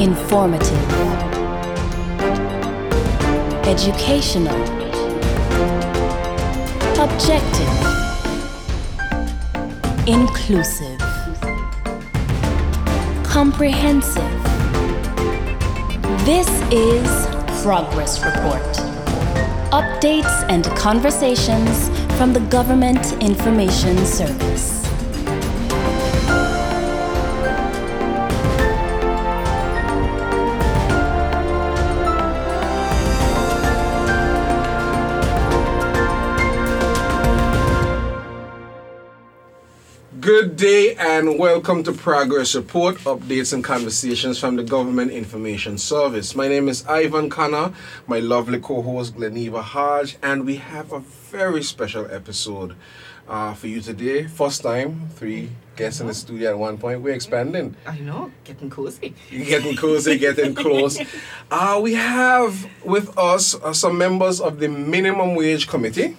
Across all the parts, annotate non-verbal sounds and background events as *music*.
informative, educational, objective, inclusive, comprehensive. This is Progress Report. Updates and conversations from the Government Information Service. Day and welcome to Progress Report, updates and conversations from the Government Information Service. My name is Ivan Khanna, my lovely co-host Gleneva Hodge, and we have a very special episode uh, for you today. First time, three guests in the studio at one point. We're expanding. I know, getting cozy. Getting cozy, getting close. *laughs* Uh, we have with us uh, some members of the Minimum Wage Committee.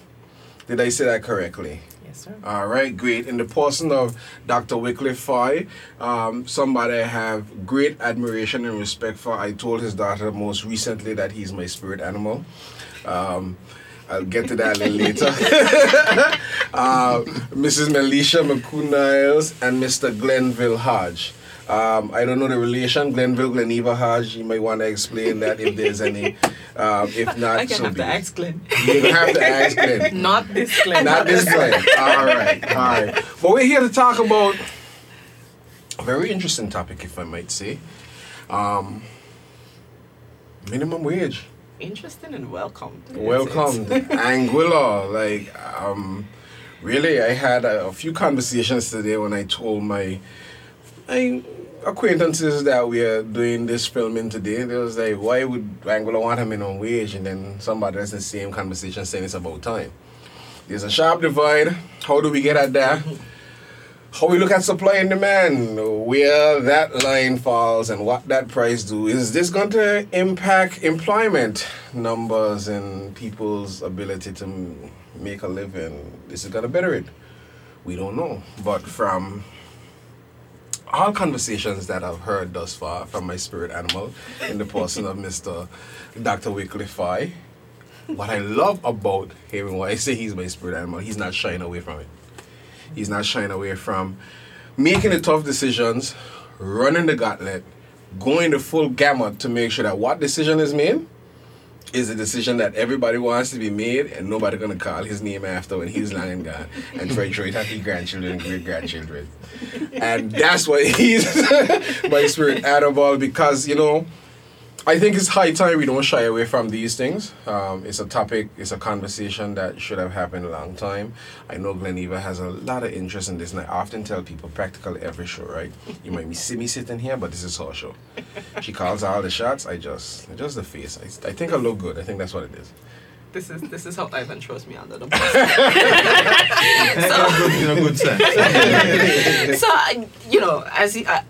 Did I say that correctly? Yes, sir. All right, great. In the person of Dr. Wycliffe Fahie, um, somebody I have great admiration and respect for. I told his daughter most recently that he's my spirit animal. Um, I'll get to that later. *laughs* uh, Mrs. Melisha Maccow-Niles and Mr. Glenville Hodge. Um, I don't know the relation, Glenville, Gleneva Hodge. You might want to explain that if there's any. Um, if not, I can so have to ask Glenn. You have to ask Glenn. *laughs* Not this Glenn. Not this *laughs* way. All right, all right. But we're here to talk about a very interesting topic, if I might say. Um, minimum wage. Interesting and welcome. Welcome, Anguilla. Like, um, really, I had a, a few conversations today when I told my, my acquaintances that we are doing this filming today. They was like, why would Anguilla want a minimum wage? And then somebody in the same conversation saying it's about time. There's a sharp divide. How do we get at that? *laughs* How we look at supply and demand, where that line falls and what that price do. Is this going to impact employment numbers and people's ability to make a living? This is going to better it. We don't know. But from all conversations that I've heard thus far from my spirit animal in the person of Mr. Dr. Wycliffe what I love about him, when I say he's my spirit animal, he's not shying away from it. He's not shying away from making the tough decisions, running the gauntlet, going the full gamut to make sure that what decision is made is a decision that everybody wants to be made and nobody gonna call his name after when he's long and gone and try to it happy grandchildren and great grandchildren. And that's why he's *laughs* my spirit animal because you know I think it's high time we don't shy away from these things. Um, it's a topic, it's a conversation that should have happened a long time. I know Gleneva has a lot of interest in this, and I often tell people practically every show, right? You might see me sitting here, but this is her show. She calls all the shots. I just, just the face. I, I think I look good. I think that's what it is. This is this is how Ivan throws me under the bus. *laughs* in a good sense. *laughs* so you know, as he, I,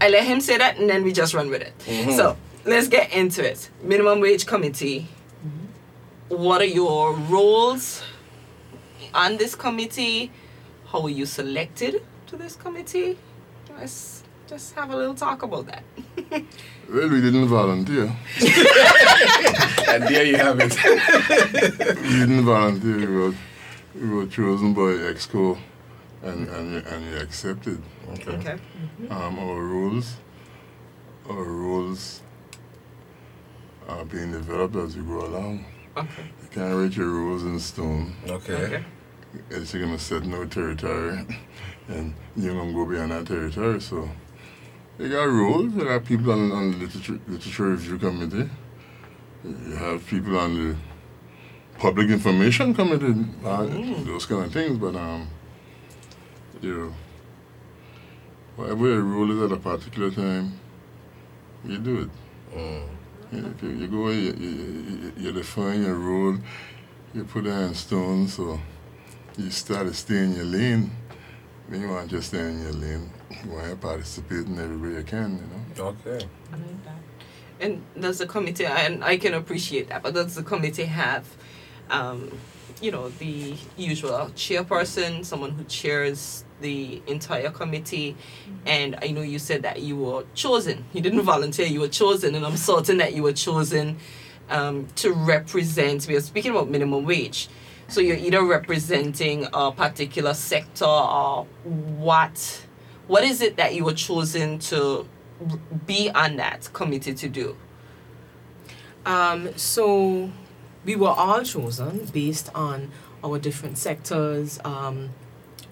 I let him say that, and then we just run with it. So let's get into it. Minimum wage committee. What are your roles on this committee? How were you selected to this committee? Let's just have a little talk about that. *laughs* Well, we didn't volunteer. *laughs* And there you have it. *laughs* We didn't volunteer. We were, we were chosen by EXCO and, and, and we accepted. Okay. Um, our rules, our rules are being developed as we go along. Okay. You can't write your rules in stone. Okay. Okay. It's you're gonna set no territory *laughs* and you're gonna go beyond that territory. So you got rules, you got people on, on the literature, literature review committee, you have people on the public information committee, uh, those kind of things, but um you know whatever your rule is at a particular time, you do it. Mm. You, you, you go, you, you, you- you define your rule, you put it in stone, so you start to stay in your lane. Then you want to just stay in your lane. You want to participate in every way you can, you know. Okay. And does the committee, and I can appreciate that, but does the committee have um, you know, the usual chairperson, someone who chairs the entire committee. And I know you said that you were chosen. You didn't *laughs* volunteer, you were chosen, and I'm certain that you were chosen um, to represent. We are speaking about minimum wage. So you're either representing a particular sector or what what is it that you were chosen to be on that committee to do? Um, so we were all chosen based on our different sectors, um,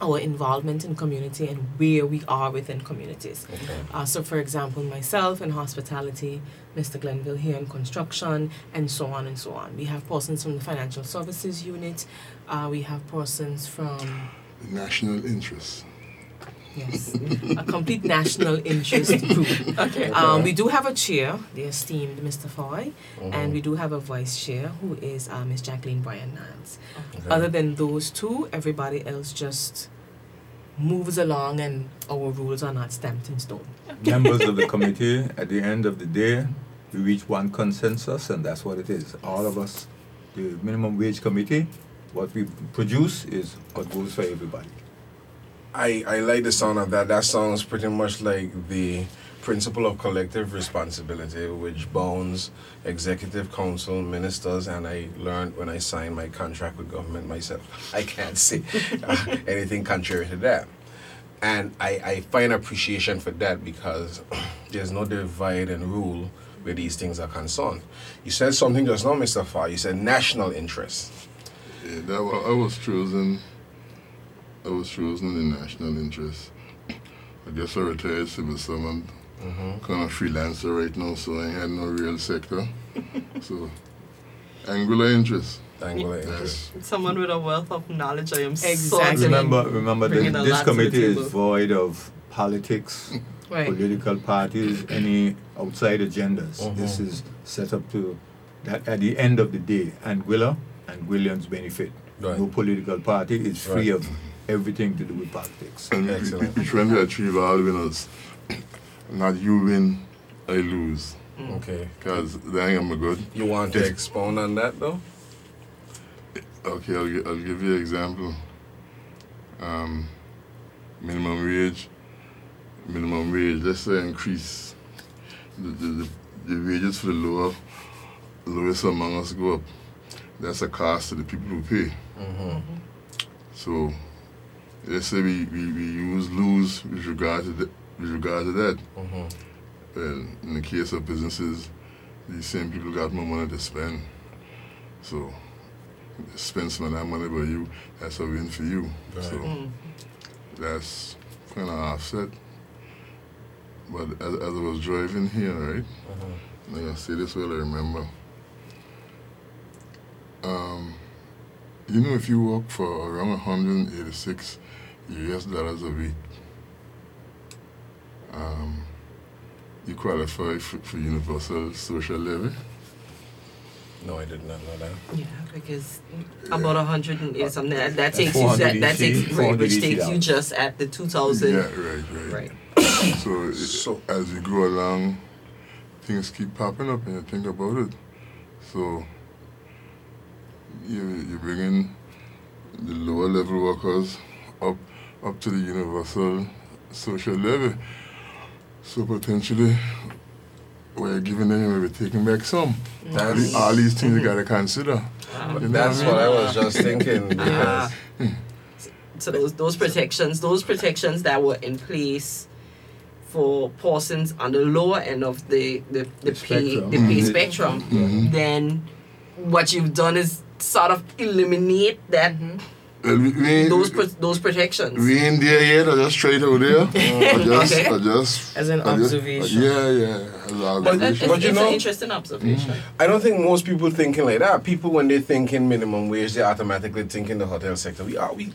our involvement in community, and where we are within communities. Uh, so, for example, myself in hospitality, Mr. Glenville here in construction, and so on and so on. We have persons from the financial services unit. Uh, we have persons from National interest. Yes, a complete national interest *laughs* group. Okay. Um, we do have a chair, the esteemed Mr. Fahie, and we do have a vice chair who is uh, Miss Jacqueline Bryan Nance. Other than those two, everybody else just moves along, and our rules are not stamped in stone. *laughs* Members of the committee, at the end of the day, we reach one consensus, and that's what it is. All of us, the minimum wage committee, what we produce is what goes for everybody. I, I like the sound of that. That sounds pretty much like the principle of collective responsibility, which bounds executive council, ministers, and I learned when I signed my contract with government myself. *laughs* I can't say uh, anything contrary to that. And I, I find appreciation for that because *clears throat* there's no divide and rule where these things are concerned. You said something just now, Mr. Fahie. You said national interest. Yeah, that was, I was chosen. I was chosen in the national interest. I guess I retired civil servant, mm-hmm. kind of freelancer right now, so I had no real sector. *laughs* so, Anguilla interest. Anguilla interest. Yes. Someone with a wealth of knowledge, I am Exactly. certain. Remember, remember Bringing that a this lot to the committee is void of politics, *laughs* Right. political parties, any outside agendas. Mm-hmm. This is set up to that at the end of the day, Anguilla and Anguillians benefit. Right. No political party is free Right. of mm-hmm. Everything to do with politics. And we, we, Excellent. we trying to achieve all winners. *clears throat* Not you win, I lose. Okay. Because then I'm a good. You want to expound on that though? Okay, I'll, I'll give you an example. Um, minimum wage, minimum wage, let's say increase. The, the, the, the wages for the lower, lowest among us go up. That's a cost to the people who pay. So, let's say we, we, we use lose with regard to, the, with regard to that. Well, in the case of businesses, these same people got more money to spend. So, spend some of that money by you, that's a win for you. Right. So Mm. that's kind of offset. But as, as I was driving here, right, I'm gonna say this well I remember. Um, you know, if you work for around 186 US dollars a week, um, you qualify for, for universal social levy. No, I did not know that. Yeah, because about a hundred and eight something that, that takes you that, that takes right, which takes you just at the two thousand. Yeah, right, right. Right. So, it- So- as you go along, things keep popping up, and you think about it. So you you bring in the lower level workers up up to the universal social levy. So potentially, we're giving them, we're taking back some. All, That's- all these things you gotta consider. You know That's what I what? I was just thinking *laughs* because So those those protections, those protections that were in place for persons on the lower end of the the, the, The pay the pay Mhm. spectrum, then what you've done is sort of eliminate that Well, we, we, those pro- those protections. we ain't there yet. I just tried out there. I just, Okay. I just, As an I just- observation. yeah, yeah. As an That- observation. it's, But you it's know- an interesting observation. I don't think most people thinking like that. People when they think in minimum wage, they automatically think in the hotel sector. We are we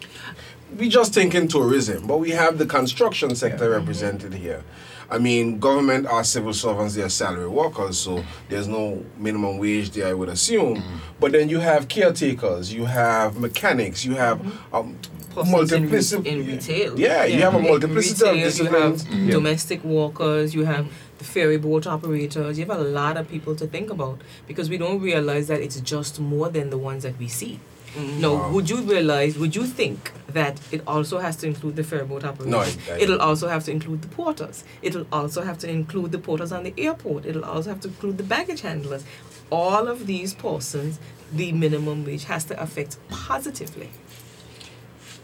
we just thinking tourism, but we have the construction sector represented here. I mean, government are civil servants, they are salary workers, so there's no minimum wage there, I would assume. Mm. But then you have caretakers, you have mechanics, you have mm-hmm. um, Persons in re- in retail. Yeah, you have a multiplicity retail, of you disciplines. have domestic workers, you have the ferry boat operators, you have a lot of people to think about because we don't realize that it's just more than the ones that we see. Mm-hmm. Now, Wow. would you realize, would you think that it also has to include the ferryboat operators. No, I- I- It'll also have to include the porters. It'll also have to include the porters on the airport. It'll also have to include the baggage handlers. All of these persons, the minimum wage has to affect positively.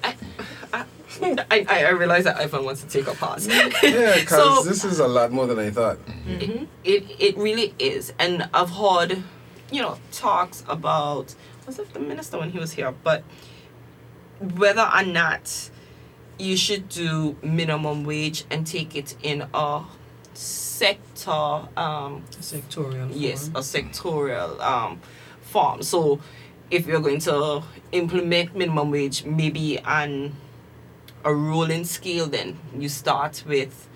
I, I, I realize that Ivan wants to take a pause. Yeah, because *laughs* So- this is a lot more than I thought. Mm-hmm. it it really is and i've heard you know talks about was it the minister when he was here but whether or not you should do minimum wage and take it in a sector um Sectorial. yes form. a sectorial um form so if you're going to implement minimum wage maybe on a rolling scale then you start with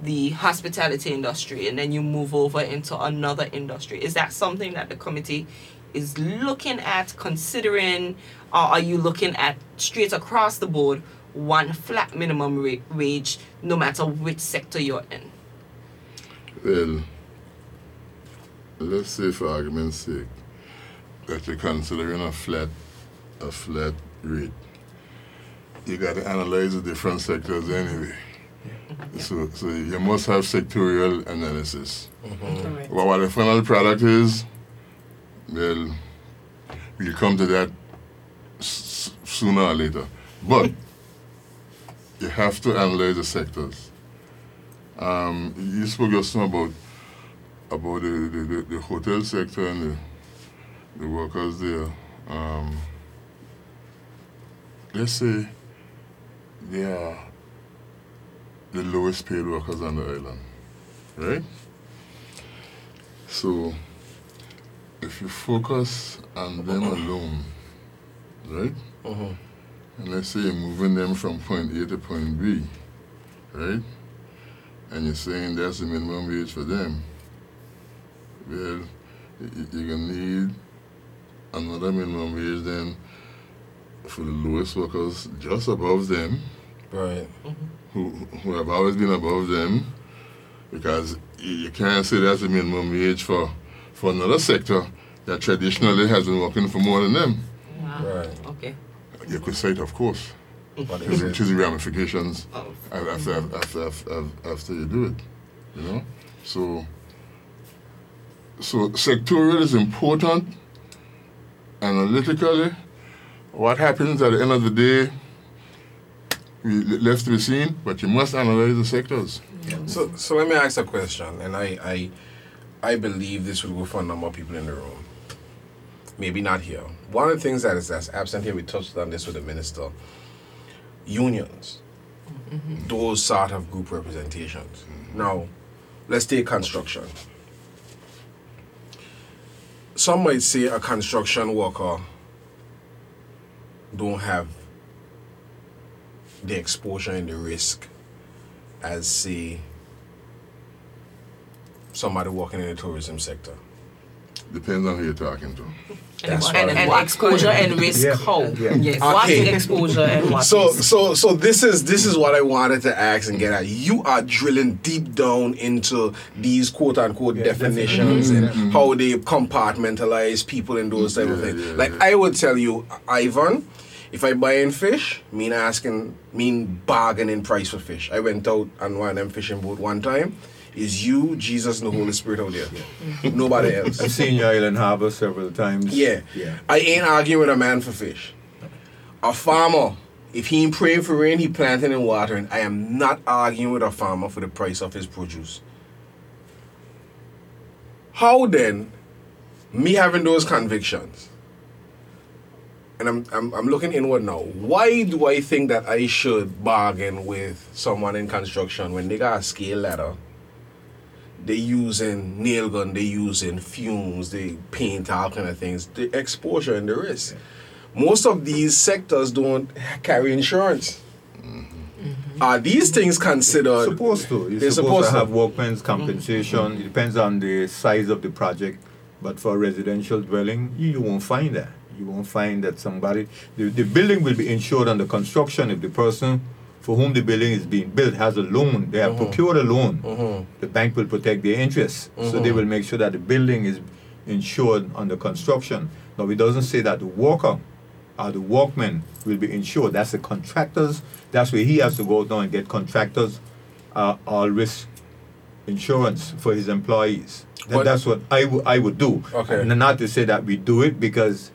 the hospitality industry and then you move over into another industry is that something that the committee is looking at considering or are you looking at straight across the board one flat minimum ra- wage no matter which sector you're in Well, let's say for argument's sake that you're considering a flat, a flat rate. You got to analyze the different sectors anyway. So, so you must have sectorial analysis. Mm-hmm. Correct. Well, what the final product is, well, we'll come to that s- sooner or later. But you have to analyze the sectors. Um, you spoke just now about about the, the, the, the hotel sector and the, the workers there. Um, let's say they are the lowest paid workers on the island, right? So, if you focus on them alone, right? Mhm. And let's say you're moving them from point A to point B, right? And you're saying that's the minimum wage for them. Well, y- y- you're gonna need another minimum wage then for the lowest workers just above them, Right. who, who have always been above them, because you you can't say that's the minimum wage for, for another sector that traditionally has been working for more than them. Right. okay You could say it, of course, *laughs* What which is is it? the ramifications oh. after, after, after, after, after you do it, you know? So, so sectorial is important analytically. What happens at the end of the day, we left to be seen, but you must analyze the sectors. So, so let me ask a question, and I, I, I believe this will go for a number of people in the room. Maybe not here. One of the things that is that's absent here, we touched on this with the minister. Unions, mm-hmm. those sort of group representations. Mm-hmm. Now, let's take construction. Some might say a construction worker don't have the exposure and the risk as say somebody working in the tourism sector. Depends on who you're talking to. *laughs* That's and, what and, and exposure and risk Yeah. how Yeah. yes What Okay. exposure and what So is- so so this is this is what I wanted to ask and get at. You are drilling deep down into these quote unquote Yeah, definitions definitions. and how they compartmentalize people and those type of Yeah, things. yeah, like yeah. I would tell you, Ivan, if I buy in fish, mean asking mean bargaining price for fish. I went out on one of them fishing boat one time. Is you, Jesus, and the Holy Spirit out there. Nobody else. I've seen your island harbor several times. Yeah. Yeah. I ain't arguing with a man for fish. A farmer, if he ain't praying for rain, he planting and watering. I am not arguing with a farmer for the price of his produce. How then, me having those convictions, and I'm, I'm, I'm looking inward now, why do I think that I should bargain with someone in construction when they got a scale ladder? They using nail gun, they using fumes, they paint all kind of things. The exposure and the risk. Most of these sectors don't carry insurance. Mm-hmm. Are these things considered? supposed to. You're They're supposed, supposed to to. have workmen's compensation. Mm-hmm. It depends on the size of the project. But for residential dwelling, you, you won't find that. You won't find that somebody the, the building will be insured under construction if the person for whom the building is being built has a loan. They have uh-huh. procured a loan. Uh-huh. The bank will protect their interests. So they uh-huh. will make sure that the building is insured under construction. Now it doesn't say that the worker or the workmen will be insured. That's the contractors. That's where he has to go down and get contractors uh, all risk insurance for his employees. That- that's what I would I would do. Okay. And not to say that we do it because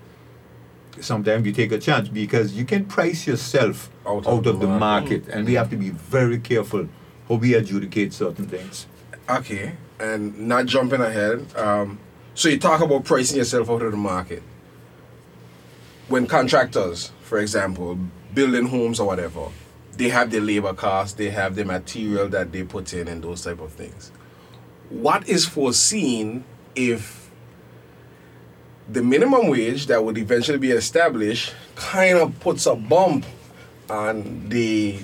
sometimes you take a chance because you can price yourself Out out, of the market. market, and we have to be very careful how we adjudicate certain things. Okay, and not jumping ahead. Um, so you talk about pricing yourself out of the market. When contractors, for example, building homes or whatever, they have their labor costs, they have the material that they put in, and those type of things. What is foreseen if the minimum wage that would eventually be established kind of puts a bump on the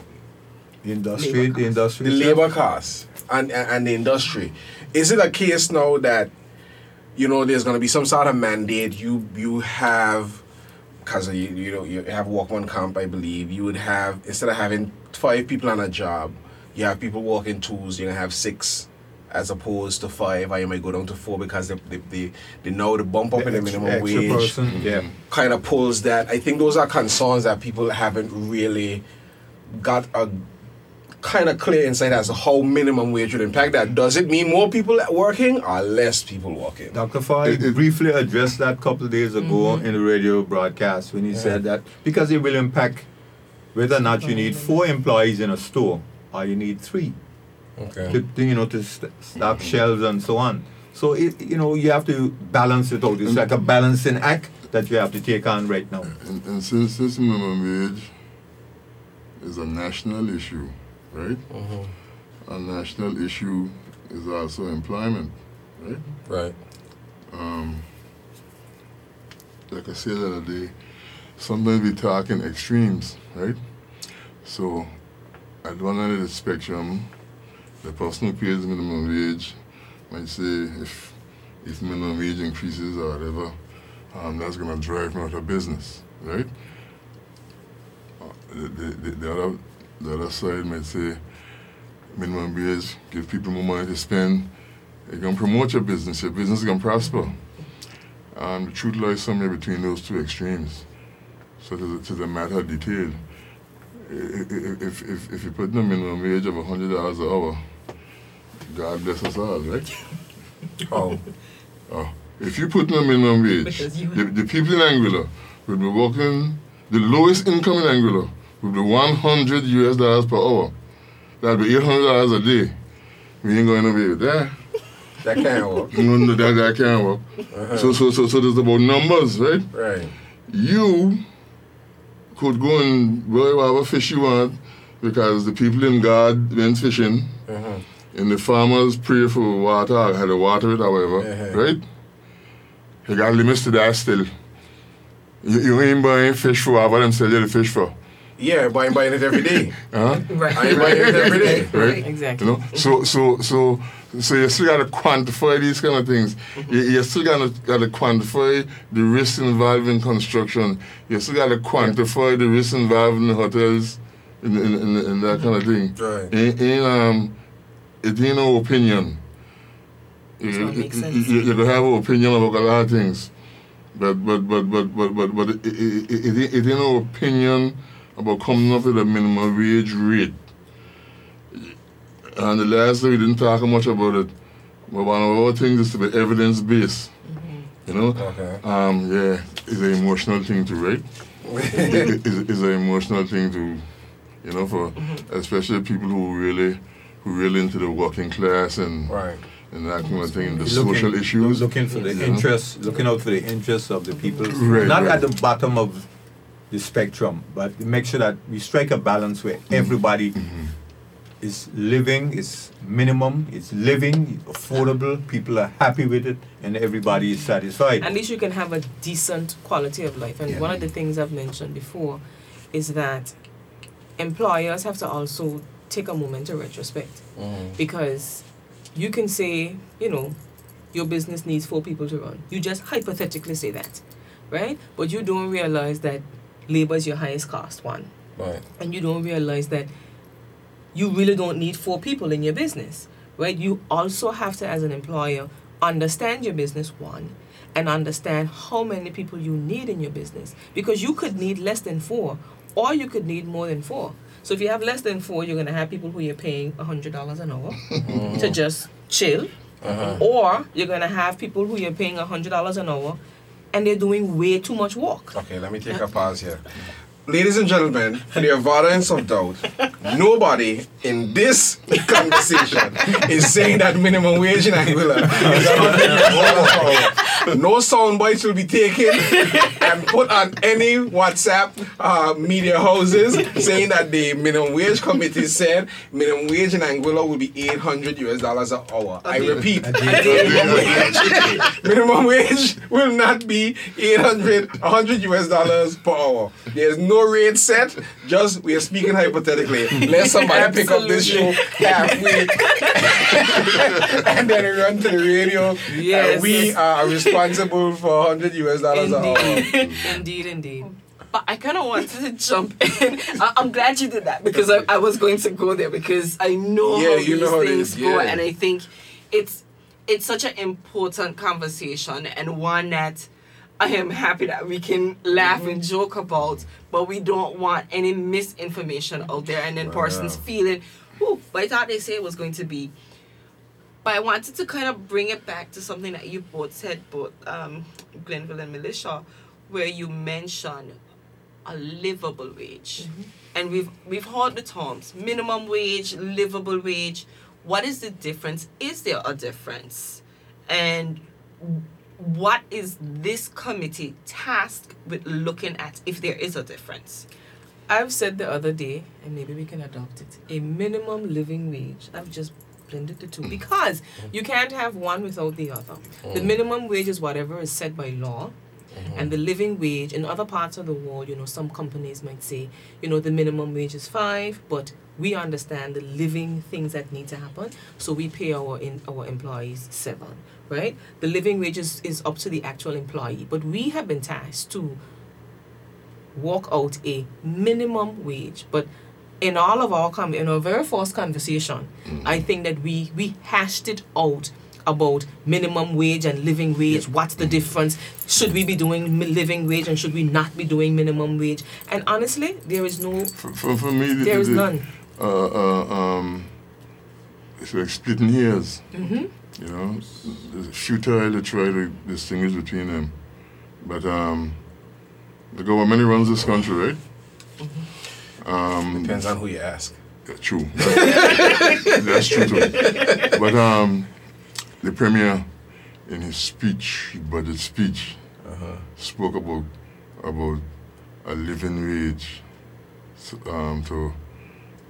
The industry, Labor the industry, the labor costs and, and the industry. Is it a case now that you know there's going to be some sort of mandate? You you have because you you know you have workman camp, I believe. You would have instead of having five people on a job, you have people working twos. You're gonna have six. As opposed to five, I might go down to four because they, the, the, the now the bump up in the extra- minimum extra wage person, yeah. kind of pulls that. I think those are concerns that people haven't really got a kind of clear insight as to how minimum wage would impact that. Does it mean more people working or less people working? Dr. Fahie It- it- briefly addressed that a couple of days ago mm-hmm. in the radio broadcast when he said that because it will impact whether or not you need four employees in a store or you need three Okay. to, to, you know to st- stock shelves and so on. So it, you know you have to balance it out. It's like a balancing act that you have to take on right now. And, and since this minimum wage is a national issue, right? A national issue is also employment, right? Right. Um, like I said the other day, sometimes we talk in extremes, right? So, at one end of the spectrum, the person who pays minimum wage might say if if minimum wage increases or whatever, um, that's going to drive me out of business, right? Uh, The, the, the, the, other, the other side might say minimum wage, give people more money to spend, you're going to promote your business, your business is going to prosper. And the truth lies somewhere between those two extremes. So to the, to the matter of detail, if, if, if you put a minimum wage of $100 an hour, God bless us all, right? Oh. Oh, if you put them in a minimum wage, the, the people in Anguilla will be working, the lowest income in Anguilla will be 100 US dollars per hour. That'll be $800 a day. We ain't going away with that. That can't work. *laughs* No, no, that, that can't work. So, so, so, so there's about numbers, right? Right. You could go and buy whatever fish you want because the people in God went fishing Uh-huh. And the farmers pray for water, or had to water it or whatever, Uh-huh. right? You got limits to that still. You, you ain't buying fish for whatever them sell you the fish for. Yeah, buying buying it every day. *laughs* Huh? Right. I ain't buying it every day. *laughs* Right? Exactly. You know, so so so so you still gotta quantify these kind of things. You, you still gotta gotta quantify the risk involved in construction. You still gotta quantify the risk involved in the hotels, in, in, in, in that kind of thing. Right. In, in um, it ain't no opinion. You, So it makes you, sense. you, you can have an opinion about a lot of things, but but but but but but, but it, it, it, it, ain't- it ain't no opinion about coming up with a minimum wage rate. And the last day we didn't talk much about it, but one of our things is to be evidence based. You know, Okay. um, yeah, it's an emotional thing to write. *laughs* it, it's, it's an emotional thing to, you know, for especially people who really, who really into the working class and Right. and that kind of thing, the Looking- social issues. Looking for the Yeah. interests, looking out for the interests of the people, Right, not right. at the bottom of the spectrum, but make sure that we strike a balance where mm-hmm. everybody mm-hmm. is living, is minimum, it's living, it's affordable, people are happy with it, and everybody is satisfied. At least you can have a decent quality of life. And Yeah. one of the things I've mentioned before is that employers have to also take a moment to retrospect Mm. because you can say, you know, your business needs four people to run. You just hypothetically say that, right? But you don't realize that labor is your highest cost one. Right. and you don't realize that you really don't need four people in your business, right? You also have to, as an employer, understand your business, one, and understand how many people you need in your business because you could need less than four or you could need more than four so if you have less than four you're going to have people who you're paying $100 an hour oh. to just chill. Uh-huh. Or you're going to have people who you're paying $100 an hour and they're doing way too much work. Okay, let me take a pause here. Ladies and gentlemen, for the avoidance of doubt, nobody in this conversation is saying that minimum wage in Anguilla is $100 No sound bites will be taken and put on any WhatsApp uh, media houses saying that the minimum wage committee said minimum wage in Anguilla will be 800 US dollars an hour. I repeat, minimum wage, minimum wage will not be 800 100 US dollars per hour. There's no rate set, just we are speaking hypothetically. Let somebody pick up this show halfway *laughs* and then run to the radio. Yes. and we are responsible for 100 US dollars an hour. *laughs* indeed indeed But I kind of wanted to jump *laughs* in. I- I'm glad you did that because I, I was going to go there because I know Yeah, how you these know how things go, yeah. and I think it's it's such an important conversation and one that I am happy that we can laugh and joke about, but we don't want any misinformation out there and then persons yeah. feeling, oh, but I thought they say it was going to be. But I wanted to kind of bring it back to something that you both said, both um, Glenville and Melisha, where you mentioned a livable wage. And we've we've heard the terms minimum wage, livable wage. What is the difference? Is there a difference? And what is this committee tasked with looking at if there is a difference? I've said the other day, and maybe we can adopt it, a minimum living wage. I've just blended the two because mm-hmm. you can't have one without the other. The mm-hmm. minimum wage is whatever is set by law. Mm-hmm. And the living wage in other parts of the world, you know, some companies might say, you know, the minimum wage is five, but we understand the living things that need to happen, so we pay our in our employees seven, right? The living wage is, is up to the actual employee, but we have been tasked to work out a minimum wage. But in all of our com- in our very first conversation, I think that we we hashed it out about minimum wage and living wage. What's the difference? Should we be doing living wage and should we not be doing minimum wage? And honestly, there is no For, for, for me, the, there is the, none. Uh, uh, um, it's like splitting hairs. Mm-hmm. You know, few try to try to distinguish between them, but um, the government runs this country, right? Um, Depends on who you ask. yeah, true. That's, *laughs* that's true too. But um, the premier, in his speech, his budget speech, spoke about about a living wage, um, to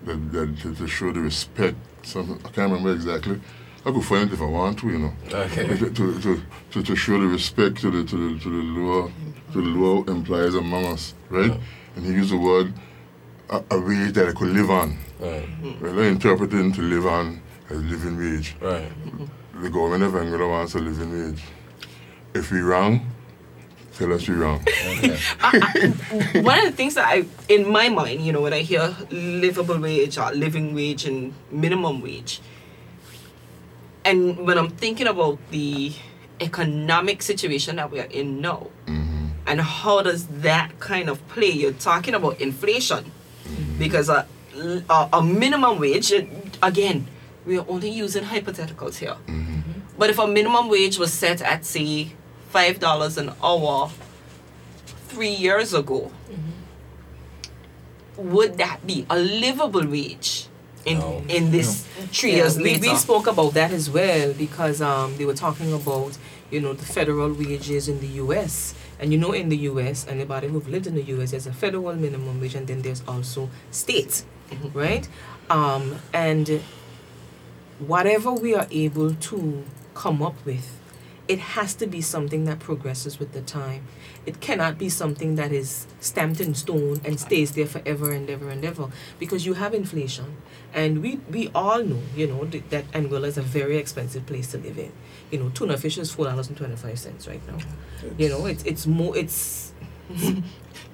that, that to, to show the respect. Something I can't remember exactly. I could find it if I want to, you know. Okay. To, to, to, to, to show the respect to the to the to the lower to the lower employees among us, right? And he used the word a, a wage that I could live on. Right, Well, I interpret it to live on as living wage. right. The government of Anguilla wants a living wage. If we wrong, tell us we wrong. *laughs* Okay. one of the things that I, in my mind, you know, when I hear livable wage or living wage and minimum wage, and when I'm thinking about the economic situation that we are in now, hmm and how does that kind of play? You're talking about inflation, because a, a, a minimum wage, again, we are only using hypotheticals here. hmm But if a minimum wage was set at say five dollars an hour three years ago, would that be a livable wage in No. in this three Yeah, years we, later? we spoke about that as well because um, they were talking about you know the federal wages in the U.S. and you know in the U.S. anybody who've lived in the U.S. there's a federal minimum wage and then there's also state, right? Um, and whatever we are able to come up with, it has to be something that progresses with the time. It cannot be something that is stamped in stone and stays there forever and ever and ever because you have inflation. And we, we all know, you know, th- that Anguilla is a very expensive place to live in. You know, tuna fish is four dollars and twenty five cents right now. You know, it's it's more it's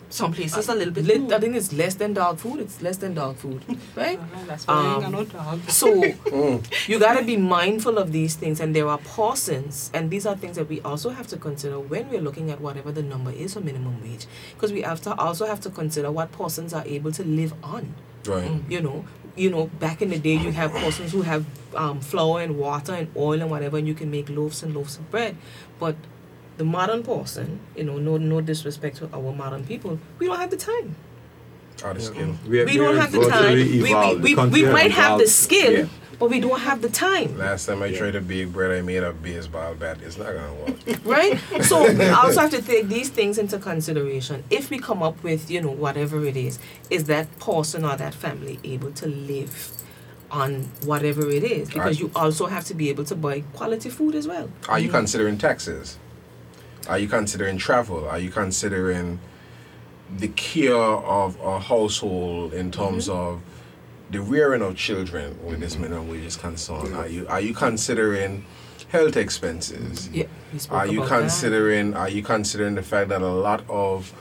Some places a little bit Lit- more. I think it's less than dog food. It's less than dog food, *laughs* right? That's why I ain't got Um, dog. So *laughs* you gotta be mindful of these things, and there are portions, and these are things that we also have to consider when we're looking at whatever the number is for minimum wage, because we have to also have to consider what persons are able to live on. Right. You know, you know, back in the day, you have persons who have um, flour and water and oil and whatever, and you can make loaves and loaves of bread, but the modern person, you know, no no disrespect to our modern people, we don't have the time. Out of skill. We, We don't have the time. We, we, we, we might have the skill, but we don't have the time. Last time I tried to bake bread, I made a baseball bat. It's not gonna work. *laughs* right? So we also have to take these things into consideration. If we come up with, you know, whatever it is, is that person or that family able to live on whatever it is? Because Right. you also have to be able to buy quality food as well. Are you considering taxes? Are you considering travel? Are you considering the care of a household in terms mm-hmm. of the rearing of children with this mm-hmm. minimum wage is concerned? Are you are you considering health expenses? Yeah, we spoke Are you about that. considering are you considering the fact that a lot of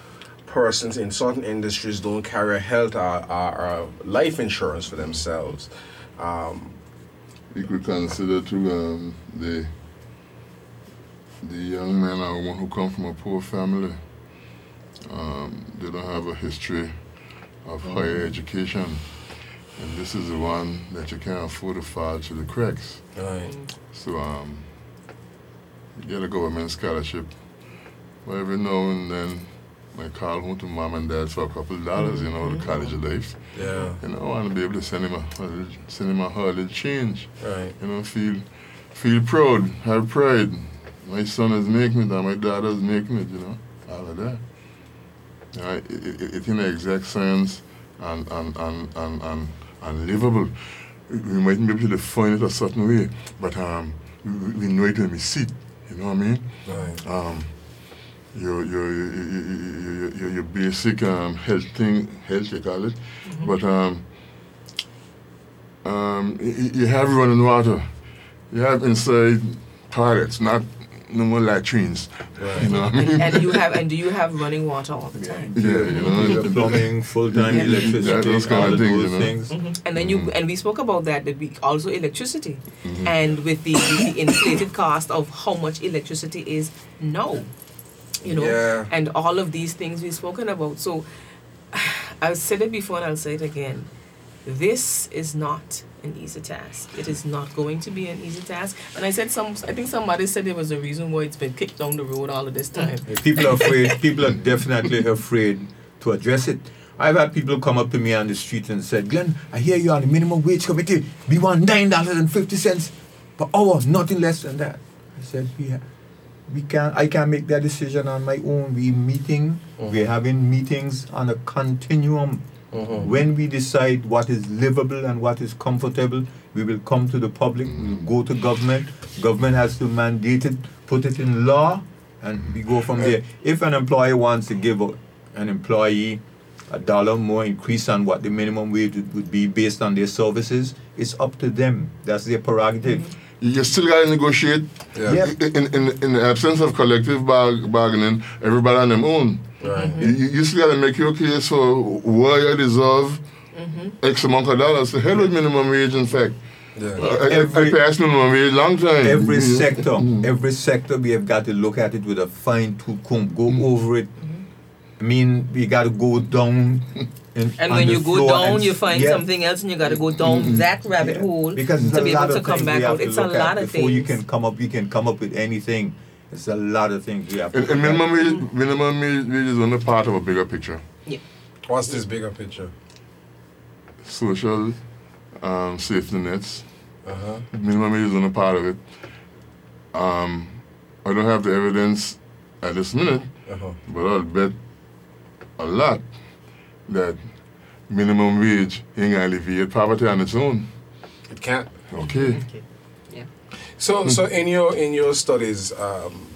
persons in certain industries don't carry health or, or, or life insurance for themselves? Um, You could consider too um, the the young men or women who come from a poor family. Um, they don't have a history of higher education, and this is the one that you can't afford to fall through the cracks. right. So um, you get a government scholarship. But every now and then, I call home to mom and dad for a couple of dollars, you know, the college life. Yeah. You know, I want to be able to send him a, a little- send him a holiday change Right. you know, feel feel proud, have pride. My son is making it, and my daughter's making it, you know, all of that. You know, it, it, it, it's in the exact science and, and, and, and, and, and livable. We mightn't be able to define it a certain way, but um, we, we know it when we see it, you know what I mean? Right. um, your, your, your, your, your, your basic um, health thing, health you call it, but um, um, you, you have running water. You have inside toilets, not no more latrines. You know what I mean? And you have and do you have running water all the time? yeah, you know. The plumbing, full-time Yeah. electricity, Yeah, those kind all of of things, you know. things. And then you and we spoke about that that we also electricity, Mm-hmm. and with the, with the inflated cost of how much electricity is now, you know, Yeah. and all of these things we've spoken about. So I've said it before and I'll say it again. This is not an easy task. It is not going to be an easy task. And I said some. I think somebody said there was a reason why it's been kicked down the road all of this hmm. time. People are afraid. People are definitely afraid to address it. I've had people come up to me on the street and said, "Glenn, I hear you on the minimum wage committee. We want nine dollars and fifty cents per hour, nothing less than that." I said, "We, ha- we can't. I can't make that decision on my own. We meeting. We're mm-hmm. having meetings on a continuum. Mhm. When we decide what is livable and what is comfortable, we will come to the public. We'll go to government. Government has to mandate it, put it in law, and we go from there. If an employer wants to give a, an employee a dollar more increase on what the minimum wage would- would be based on their services, it's up to them. That's their prerogative. You still got to negotiate. Yeah. Yep. In, in, in the absence of collective bar- bargaining, everybody on their own. Right. You, you you still got to make your case for why you deserve mm-hmm. X amount of dollars. The hell with minimum wage, in fact. Yeah. Uh, I, I, Every- I passed minimum wage long time. Every You know? sector, mm-hmm. every sector, we have got to look at it with a fine tooth comb, go over it. I mean, we got to go down. *laughs* In, And when you go down, you find yeah. something else, and you got to go down that rabbit Yeah, hole because to be able to come back we have out. to It's a look at lot of before you can come up. You can come up with anything. It's a lot of things we have to. And, and minimum wage, minimum wage wage is only part of a bigger picture. Yeah. What's this bigger picture? Social um, safety nets. Uh huh. Minimum wage is only part of it. Um, I don't have the evidence at this minute, Uh huh. but I'll bet a lot that minimum wage ain't gonna alleviate poverty on its own. It can't. Okay. So, so in your in your studies, um,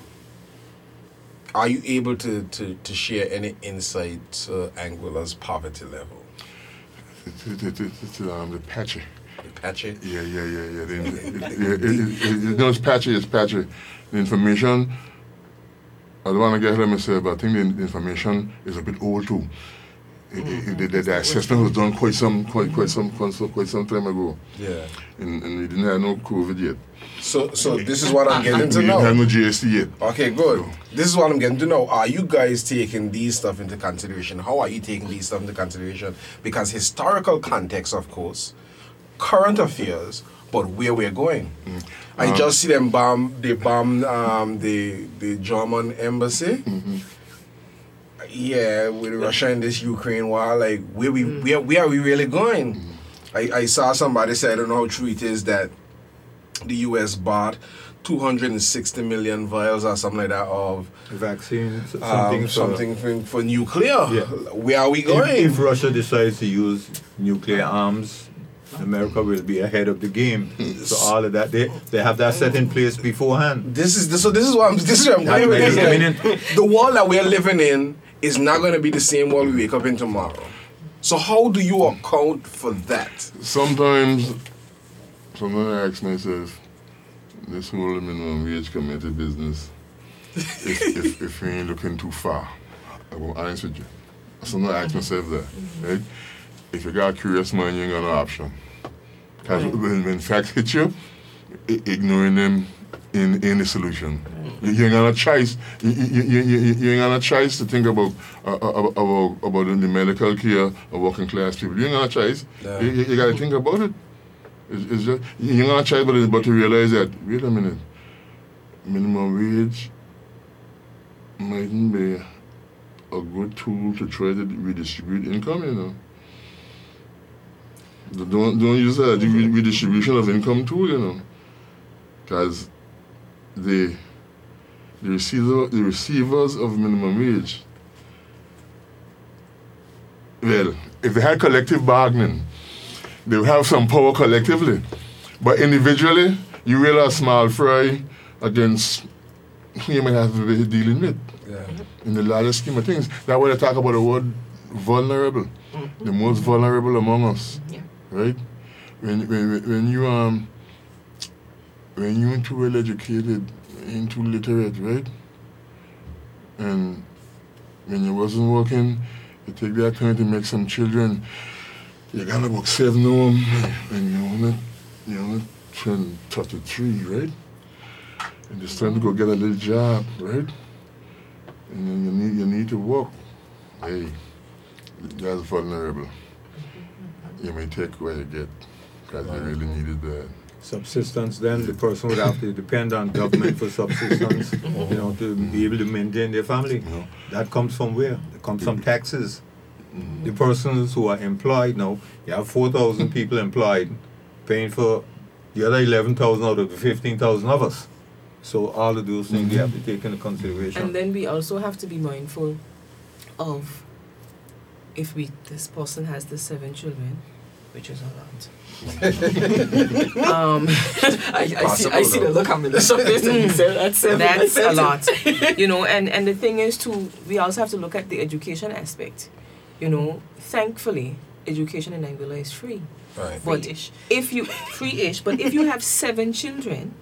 are you able to, to, to share any insight to Anguilla's poverty level? It's, it, it, it, it's um, the patchy. Patchy. Yeah, yeah, yeah, yeah. The, it, it, it, it, it, no, it's patchy, it's patchy. The information I don't want to get ahead of myself, but I think the, the information is a bit old too. The, the, the assessment was done quite some quite quite some quite some, quite some time ago, Yeah. and, and we didn't have no COVID yet. So so this is what I'm getting to we to didn't have know. no GST yet. Okay, good. This is what I'm getting to know. Are you guys taking these stuff into consideration? How are you taking these stuff into consideration? Because historical context, of course, current affairs, but where we're going. Mm-hmm. I um, just see them bomb. They bombed um, the the German embassy. Mm-hmm. Yeah, with Russia and this Ukraine war, like where we where where are we really going? I, I saw somebody say I don't know how true it is that the U.S. bought 260 million vials or something like that of Vaccines, something, um, for- something for, for nuclear. Yeah. Where are we If, going? if Russia decides to use nuclear arms, America will be ahead of the game. So all of that, they, they have that set in place beforehand. this is this, so. This is what I'm. This is where I'm going with my like, opinion. the world that we're living in is not going to be the same world we wake up in tomorrow. So how do you account for that? Sometimes, sometimes I ask myself, this whole minimum wage committee business, if, *laughs* if, if we ain't looking too far, I will honest with you. Sometimes I ask myself that, right? If you got a curious mind, you ain't got no option. Because *laughs* when, when facts *laughs* hit you, i- ignoring them in in the solution. You, you ain't got a choice. You, you, you, ain't got a choice to think about uh, uh, about about the medical care of working class people. You ain't got a choice. Yeah. You, you, got to think about it. It's, it's just you ain't got a choice, but, but to realize that wait a minute, minimum wage mightn't be a good tool to try to redistribute income. You know. Don't don't use that as a re- redistribution of income tool. You know, because the the receiver the receivers of minimum wage. Well, if they had collective bargaining, they would have some power collectively. But individually, you really a small fry against who you might have to be dealing with Yeah. in the larger scheme of things. That's why they talk about the word vulnerable, the most vulnerable among us, Yeah. right? When, when, when you um when you ain't too well educated, ain't too literate, right? And when you wasn't working, you take that time to make some children. You got about seven of them, and you only you only turn thirty three, right? And it's time to go get a little job, right? and then you need you need to work. Hey, that's vulnerable. You may take what you get because you really needed that. Subsistence, then the person would have to depend on government for subsistence, you know, to be able to maintain their family. You? That comes from where? It comes from mm-hmm. taxes. Mm-hmm. The persons who are employed now, you have 4,000 people employed, paying for the other 11,000 out of the 15,000 of us. So all of those things you have to mm-hmm. take into consideration. And then we also have to be mindful of if we this person has the seven children, which is a lot. um, *laughs* I, I see. I see the look on the face. and you that's seven. that's a lot. *laughs* You know, and, and the thing is too, we also have to look at the education aspect. You know, thankfully, education in Anguilla is free. Right. But Free-ish. if you free-ish, but if you have seven children,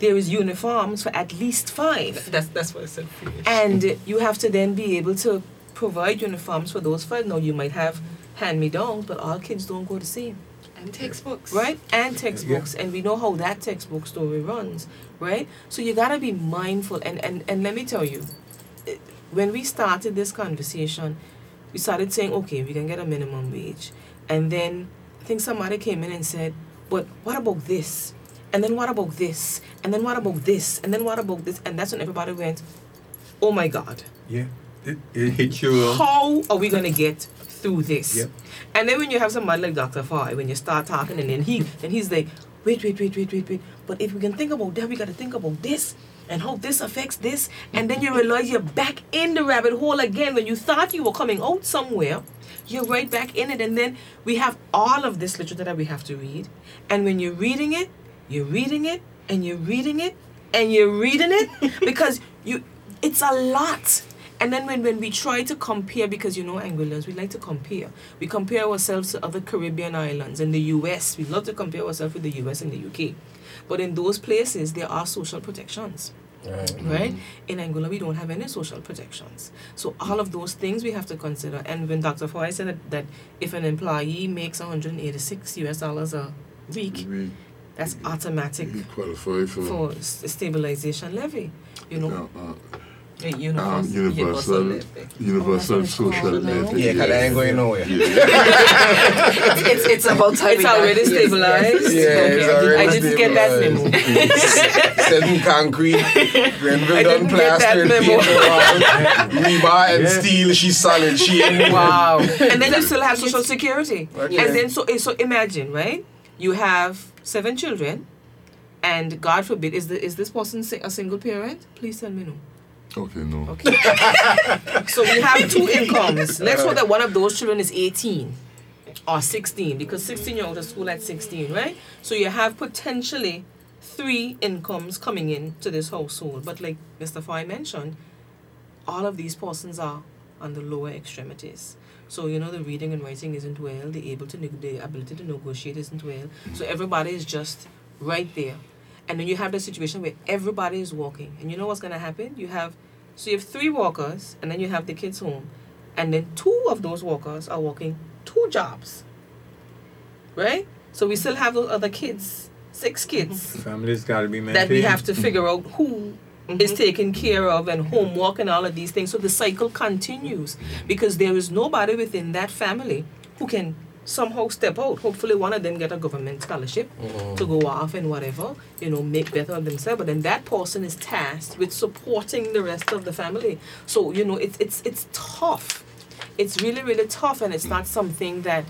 there is uniforms for at least five. That's that's what I said. free-ish. and you have to then be able to provide uniforms for those five. Now you might have hand-me-downs, but all kids don't go the same, and textbooks. right? And textbooks, and we know how that textbook story runs, right? So you gotta be mindful. And and and let me tell you, when we started this conversation, we started saying, okay, we can get a minimum wage, and then I think somebody came in and said, but what about this? And then what about this? And then what about this? And then what about this? And that's when everybody went, oh my God yeah, it, it hits you. how are we gonna get through this? Yep. And then when you have somebody like Dr. Fahie, when you start talking and then he then he's like, wait, wait, wait, wait, wait, wait. But if we can think about that, we gotta think about this and how this affects this. And then you realize you're back in the rabbit hole again when you thought you were coming out somewhere. You're right back in it. And then we have all of this literature that we have to read. And when you're reading it, you're reading it and you're reading it and you're reading it *laughs* because you it's a lot. And then when, when we try to compare, because you know Anguillians, we like to compare. We compare ourselves to other Caribbean islands and the US. We love to compare ourselves with the US and the UK. But in those places, there are social protections. Right. right? In Anguilla, we don't have any social protections. So all of those things we have to consider. And when Dr. Fahie said that, that if an employee makes 186 US dollars a week, We, that's automatic we qualify for, for stabilization levy. You know, uh, uh, A um, universal, universal, universal Oh, that's what it's social called now? net. Yeah, because I ain't going nowhere. *laughs* it's, it's, it's about time it's already yes, stabilized. Yeah, it's Okay, I, did, I already didn't get that memo. stabilized. *laughs* Setting concrete, Glenville I done didn't get that plastered, memo. paint the rebar and Yeah. steel, she's solid, she *laughs* ain't Wow. and then you still have social security. Okay. And then so eh, so imagine, right? You have seven children and God forbid is the is this person a single parent? Please tell me no. Okay, no. Okay. *laughs* so we have two incomes. Let's hope that one of those children is 18 or 16 because 16 you're out of school at 16, right? So you have potentially three incomes coming in to this household. But like Mr. Fahie mentioned, all of these persons are on the lower extremities. So you know the reading and writing isn't well. The able to the ability to negotiate isn't well. So everybody is just right there, and then you have the situation where everybody is walking, and you know what's gonna happen? You have so you have three walkers, and then you have the kids home, and then two of those walkers are working two jobs. Right. So we still have those other kids, six kids Families gotta be maintained. that we have to figure out who mm-hmm. is taken care of and homework and all of these things. So the cycle continues because there is nobody within that family who can somehow step out. Hopefully, one of them get a government scholarship to mm. go off and whatever, you know, make better of themselves. But then that person is tasked with supporting the rest of the family. So you know, it's it's it's tough. It's really really tough, and it's not something that.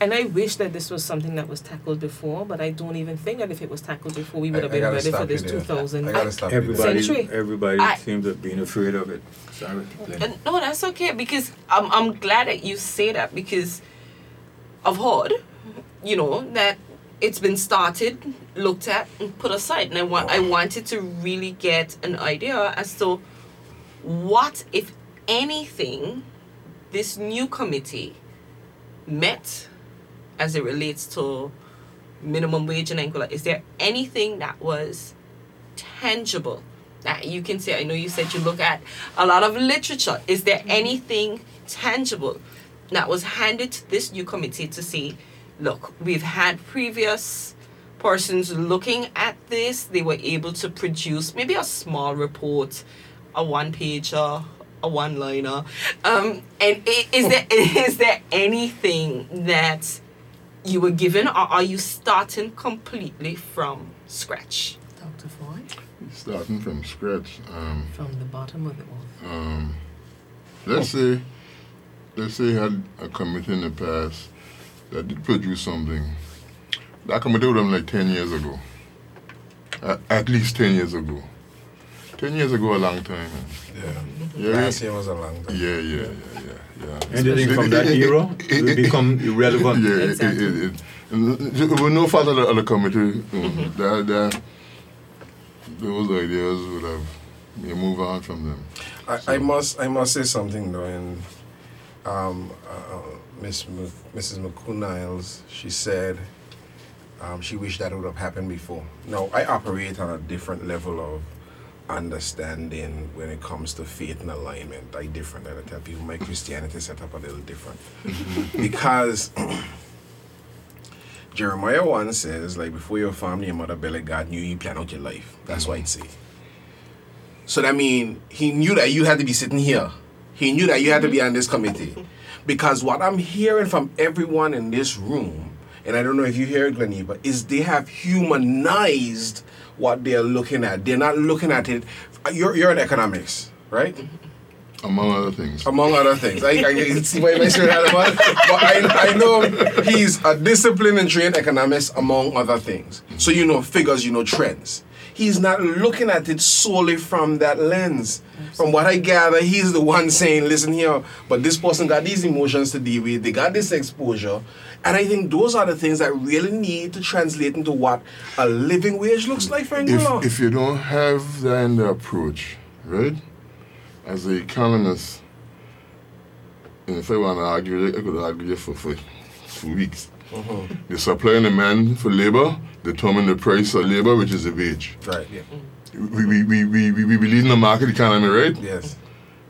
And I wish that this was something that was tackled before, but I don't even think that if it was tackled before, we would have I- I been ready for this 2000. I gotta stop. Everybody, Century. everybody I- seems to have been afraid of it. Sorry. Glenn. No, that's okay because I'm I'm glad that you say that because I've heard, you know, that it's been started, looked at, and put aside, and I want I wanted to really get an idea as to what, if anything, this new committee met as it relates to minimum wage in Anguilla. Is there anything that was tangible that you can say? I know you said you look at a lot of literature. Is there anything tangible that was handed to this new committee to say, look, we've had previous persons looking at this, they were able to produce maybe a small report, a one pager, a one liner. Um, and is there *laughs* is there anything that you were given or are you starting completely from scratch? Dr. Fahie, Starting from scratch. Um, from the bottom of the wall. um, let's say, let's say you had a committee in the past that did produce something. That committee would have been like 10 years ago. At, at least 10 years ago. 10 years ago, a long time. Man. Yeah. Yeah, Last year was a long time. yeah, yeah, yeah, yeah. yeah. Anything from that era will become irrelevant. Yeah, it, Exactly. it, it, it, it, with no fault of the, of the committee, um, that, that, those ideas would have you move on from them. I, I must I must say something though, and um, uh, Miss M- Mrs. Maccow-Niles, she said um, she wished that would have happened before. No, I operate on a different level of understanding when it comes to faith and alignment. I different. I tell people my Christianity set up a little different *laughs* because. *clears throat* Jeremiah 1 says, like, before your family, and mother belly, God knew you plan out your life. That's why it say. So that mean he knew that you had to be sitting here. He knew that you had to be mm-hmm. on this committee. Because what I'm hearing from everyone in this room, and I don't know if you hear it, Gleneva, is they have humanized what they're looking at. They're not looking at it. You're, you're in economics, right? *laughs* Among other things. among other things. I, I can see why I that about, but I, I know he's a disciplined and trained economist among other things. So you know figures, you know trends. He's not looking at it solely from that lens. From what I gather, he's the one saying, listen here, but this person got these emotions to deal with, they got this exposure. And I think those are the things that really need to translate into what a living wage looks like for Anguilla. If, if you don't have that in the approach, right? As an economist, and if I want to argue, I could argue for, for, for weeks. Mm-hmm. The supply and demand for labor determine the price of labor, which is the wage. right, yeah. we, we, we, we, we, we believe in the market economy, right? Yes.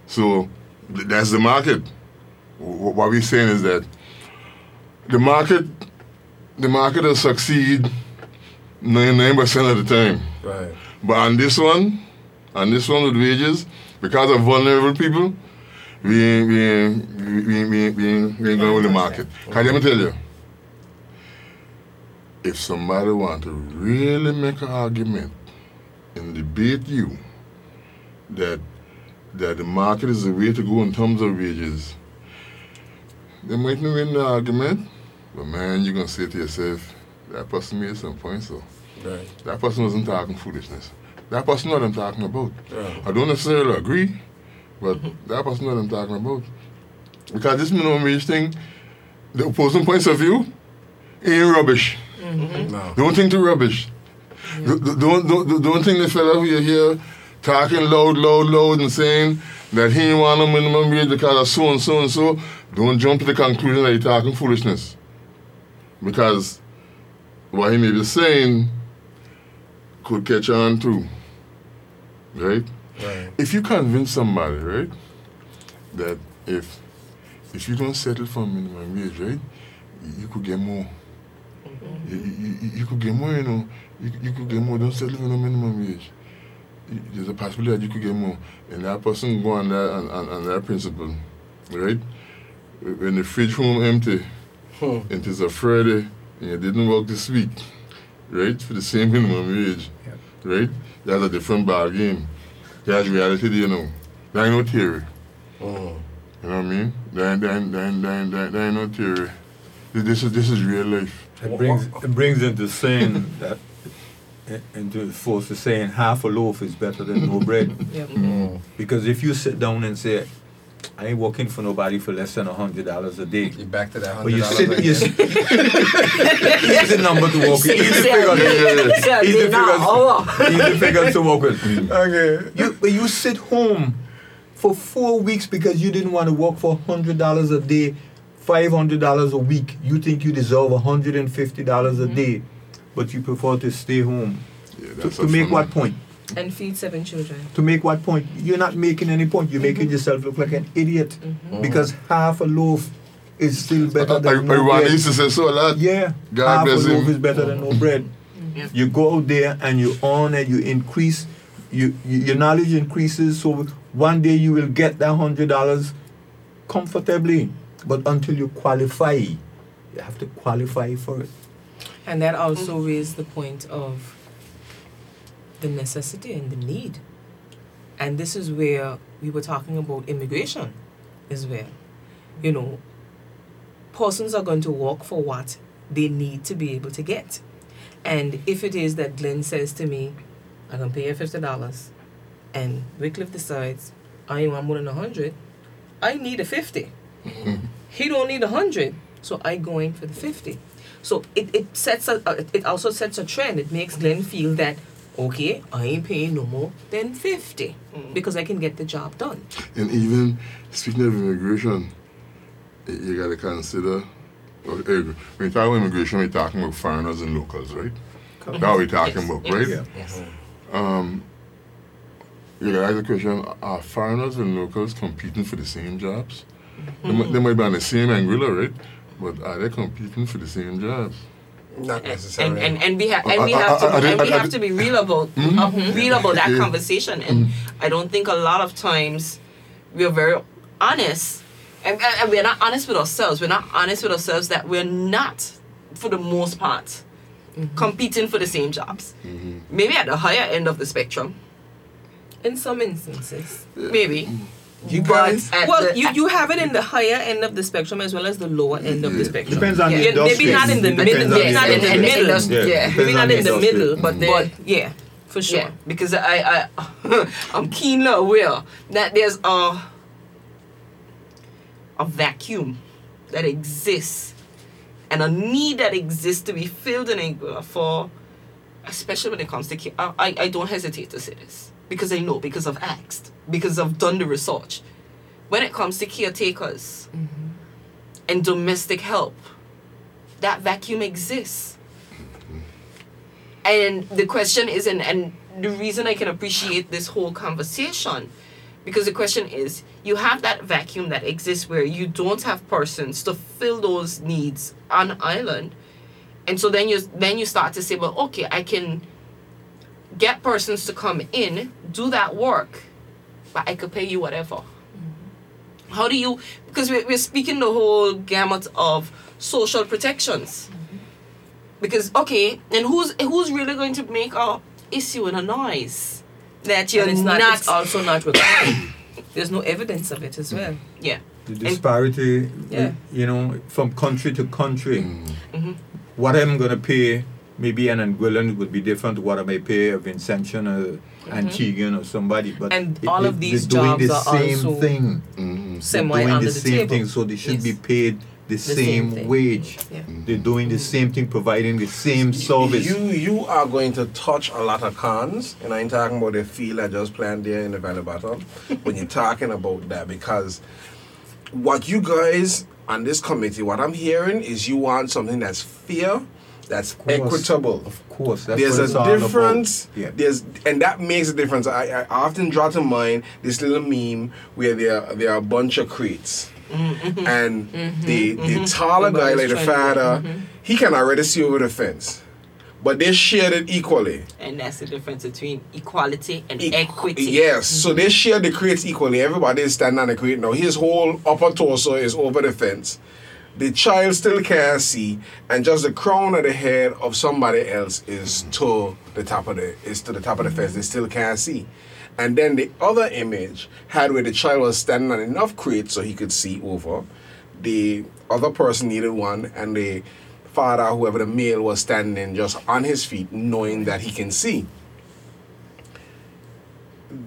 So th- that's the market. Wh- What we're saying is that the market, the market will succeed 99% of the time. Right. But on this one, on this one with wages, because of vulnerable people, we ain't, we ain't, we ain't, we ain't, we ain't, we ain't going with the market. Can let me tell you, if somebody want to really make an argument and debate you that that the market is the way to go in terms of wages, they might not win the argument, but man, you're gonna say to yourself, that person made some points, so Right. that person wasn't talking foolishness. That person know what I'm talking about. I don't necessarily agree, but *laughs* that person know what I'm talking about. Because this minimum wage thing, the opposing points of view, ain't rubbish. No. Don't think the rubbish. Don't, don't, don't, don't think the fella who you hear talking loud, loud, loud and saying that he ain't want a minimum wage because of so and so and so. Don't jump to the conclusion that he's talking foolishness. Because what he may be saying could catch on too. Right? Right. If you convince somebody, right, that if if you don't settle for minimum wage, right, you, you could get more. You, you, you, could get more, you know. You, you could get more. Don't settle for no minimum wage. There's a possibility that you could get more, and that person go on that on, on, on that principle, right? When the fridge home empty, Hmm. and it's a Friday, and you didn't work this week, right, for the same minimum wage, Yep. right? That's a different ball game. That's reality, you know. That ain't no theory. Mm. You know what I mean? That ain't, that ain't, that ain't, that ain't, no theory. This is this is real life. It brings it brings into saying *laughs* that into force to saying half a loaf is better than no bread. *laughs* Yep. Mm. Because if you sit down and say, I ain't working for nobody for less than a hundred dollars a day. You back to that But hundred you dollars sit, *laughs* you sit, here's a number to work with. You Here's the said- figure. you said the me figures. Here's the figures to work with. Okay. You, but you sit home for four weeks because you didn't want to work for hundred dollars a day, five hundred dollars a week. You think you deserve hundred and fifty dollars a mm-hmm. day, but you prefer to stay home. Yeah, To, that's to a make what point? And feed seven children. To make what point? You're not making any point. You're making mm-hmm. yourself look like an idiot mm-hmm. because oh. half a loaf is still better I, I, than no I bread. used to say so a lot. Yeah, God half a bless loaf him. is better than no oh. bread. Yeah. You go out there and you earn it, you increase, you, you your knowledge increases. So one day you will get that hundred dollars comfortably. But until you qualify, you have to qualify for it. And that also raised the point of the necessity and the need. And this is where we were talking about immigration as well. You know, persons are going to work for what they need to be able to get. And if it is that Glenn says to me, I can pay you fifty dollars and Wycliffe decides I want more than a hundred, I need a 50 He don't need a hundred, so I going for the fifty. So it, it sets a uh, it also sets a trend. It makes Glenn feel that okay, I ain't paying no more than fifty because I can get the job done. And even speaking of immigration, you got to consider. okay, When you talk about immigration, we're talking about foreigners and locals, right? That's what we're talking Yes, about, yes. right? Yeah. Um, you got to ask the question: Are foreigners and locals competing for the same jobs? They, might, they might be on the same angular, right? But ah, are they competing for the same jobs? Not necessarily. and and we have and we I- I- have to I- I- and we have to be real about mm-hmm. uh, real about that Yeah. conversation. And mm-hmm. I don't think a lot of times we're very honest. And, and, and we're not honest with ourselves. We're not honest with ourselves that we're not for the most part mm-hmm. competing for the same jobs. Maybe at the higher end of the spectrum. In some instances. maybe You guys- Well, the, you, you have it in the higher end of the spectrum as well as the lower end of the spectrum. Depends on the industry. maybe not in the middle maybe not in the middle Yeah, yeah maybe not in the middle but Mhm. But yeah, for sure. Yeah, because I, I *laughs* I'm keenly aware that there's a a vacuum that exists and a need that exists to be filled in Anguilla for especially when it comes to ki- I, I I don't hesitate to say this because I know because I've asked because I've done the research. When it comes to caretakers mm-hmm. and domestic help that vacuum exists. And the question is and, and the reason I can appreciate this whole conversation because the question is you have that vacuum that exists where you don't have persons to fill those needs on island. And so then you then you start to say well okay i can get persons to come in do that work but i could pay you whatever how do you because we're, we're speaking the whole gamut of social protections because okay and who's who's really going to make a issue and a noise that you're and it's not, not it's also not required. *coughs* There's no evidence of it as well. yeah The disparity, Yeah. you know, from country to country. Mhm. What I'm going to pay, maybe an Anguillan would be different to what I may pay a Vincentian or Antiguan or somebody. But And it- all of these they're doing the are same also thing. Mm-hmm. They're doing the the same table. thing, so they should Yes. be paid the, same same, wage. Yeah. They're doing the same thing, providing the same service. You you are going to touch a lot of cons, and I'm talking about the field I just planted there in the Valley Bottom. *laughs* when you're talking about that, because what you guys on this committee, what I'm hearing is you want something that's fair, that's course. equitable. Of course, that's there's a difference. Yeah. There's and that makes a difference. I, I often draw to mind this little meme where there there are a bunch of crates. Mm-hmm. And mm-hmm. the the mm-hmm. taller guy, like the Everybody's trying to- he can already see over the fence. But they shared it equally. and that's the difference between equality and Equ- equity Yes, so they share the crates equally. Everybody is standing on the crate now. His whole upper torso is over the fence. The child still can't see, and just the crown of the head of somebody else is to the top of the is to the top of the fence. They still can't see. And then the other image had where the child was standing on enough crates so he could see over. The other person needed one, and the father, whoever the male, was standing just on his feet, knowing that he can see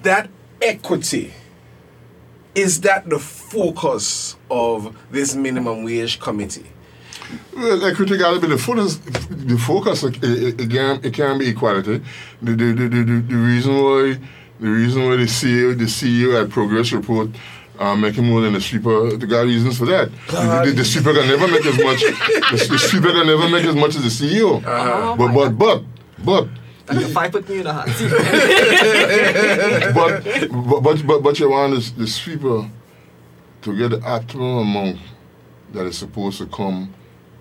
that equity is that the focus of this minimum wage committee Well, to be the focus. The focus. It, it, it can it can be equality. The the, the, the, the, reason why the reason why the CEO the CEO at Progress Report. Uh, making more than the sweeper. The got reasons for that. The, the, the sweeper can never make as much. The, the sweeper can never make as much as the CEO. Oh but but but but Like if I put me in the hot seat. but, but but but but you want the, the sweeper to get the optimum amount that is supposed to come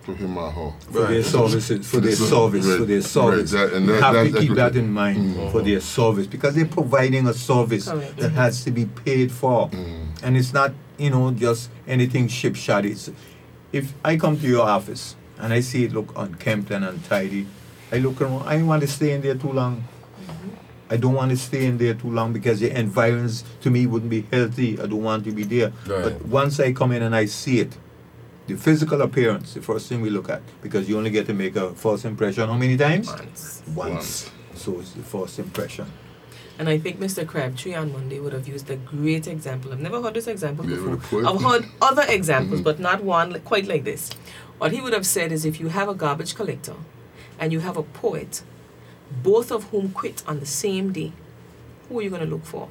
to him or her. for their Right. services, for their service, right, for their service. right, that- and you have that's to keep that equity. in mind Mm. for their service because they're providing a service Correct. that has to be paid for, Mm. and it's not you know just anything ship shot. It's if I come to your office and I see it look unkempt and untidy, I look around. I don't want to stay in there too long. I don't want to stay in there too long because the environment to me wouldn't be healthy. I don't want to be there. Right. But once I come in and I see it, the physical appearance, the first thing we look at, because you only get to make a first impression how many times? Once. Once. So it's the first impression. And I think Mr. Crabtree on Monday would have used a great example. I've never heard this example Yeah, before. with a poet. I've heard other examples, Mhm. but not one quite like this. What he would have said is if you have a garbage collector and you have a poet, both of whom quit on the same day, who are you going to look for?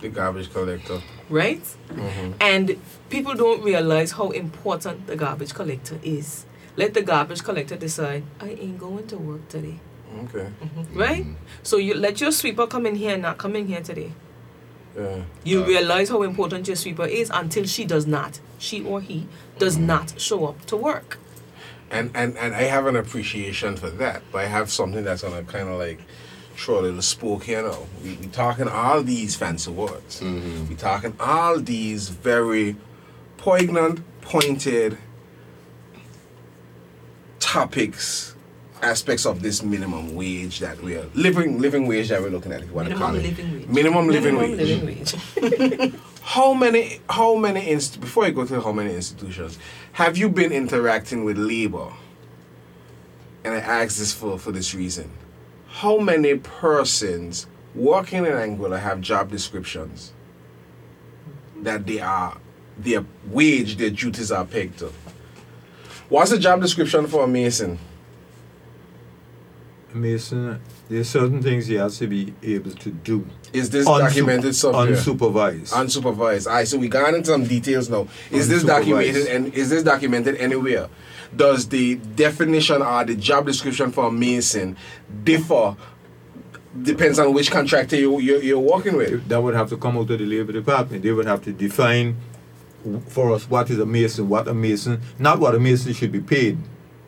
the garbage collector Right? Mhm. And people don't realize how important the garbage collector is. Let the garbage collector decide, I ain't going to work today. okay Right? So you let your sweeper come in here and not come in here today. yeah You Uh, realize how important your sweeper is until she does not, she or he does not show up to work. And and and I have an appreciation for that, but I have something that's gonna kind of like throw a little spoke here now. We we talking all these fancy words. Mhm. We talking all these very poignant, pointed topics, aspects of this minimum wage that we are living living wage that we're looking at. If you want to call Minimum it living wage. minimum living wage. living wage. *laughs* How many how many inst- before I go to how many institutions have you been interacting with labor? And I ask this for, for this reason. How many persons working in Anguilla have job descriptions that they are their wage, their duties are pegged to? What's the job description for a mason? A mason, there's certain things he has to be able to do. Is this Unsup- documented somewhere? Unsupervised. Unsupervised. All right, so we got into some details now. Is this documented and is this documented anywhere? Does the definition or the job description for a mason differ depends on which contractor you, you're, you're working with. That would have to come out of the labor department. They would have to define for us what is a mason, what a mason, not what a mason should be paid,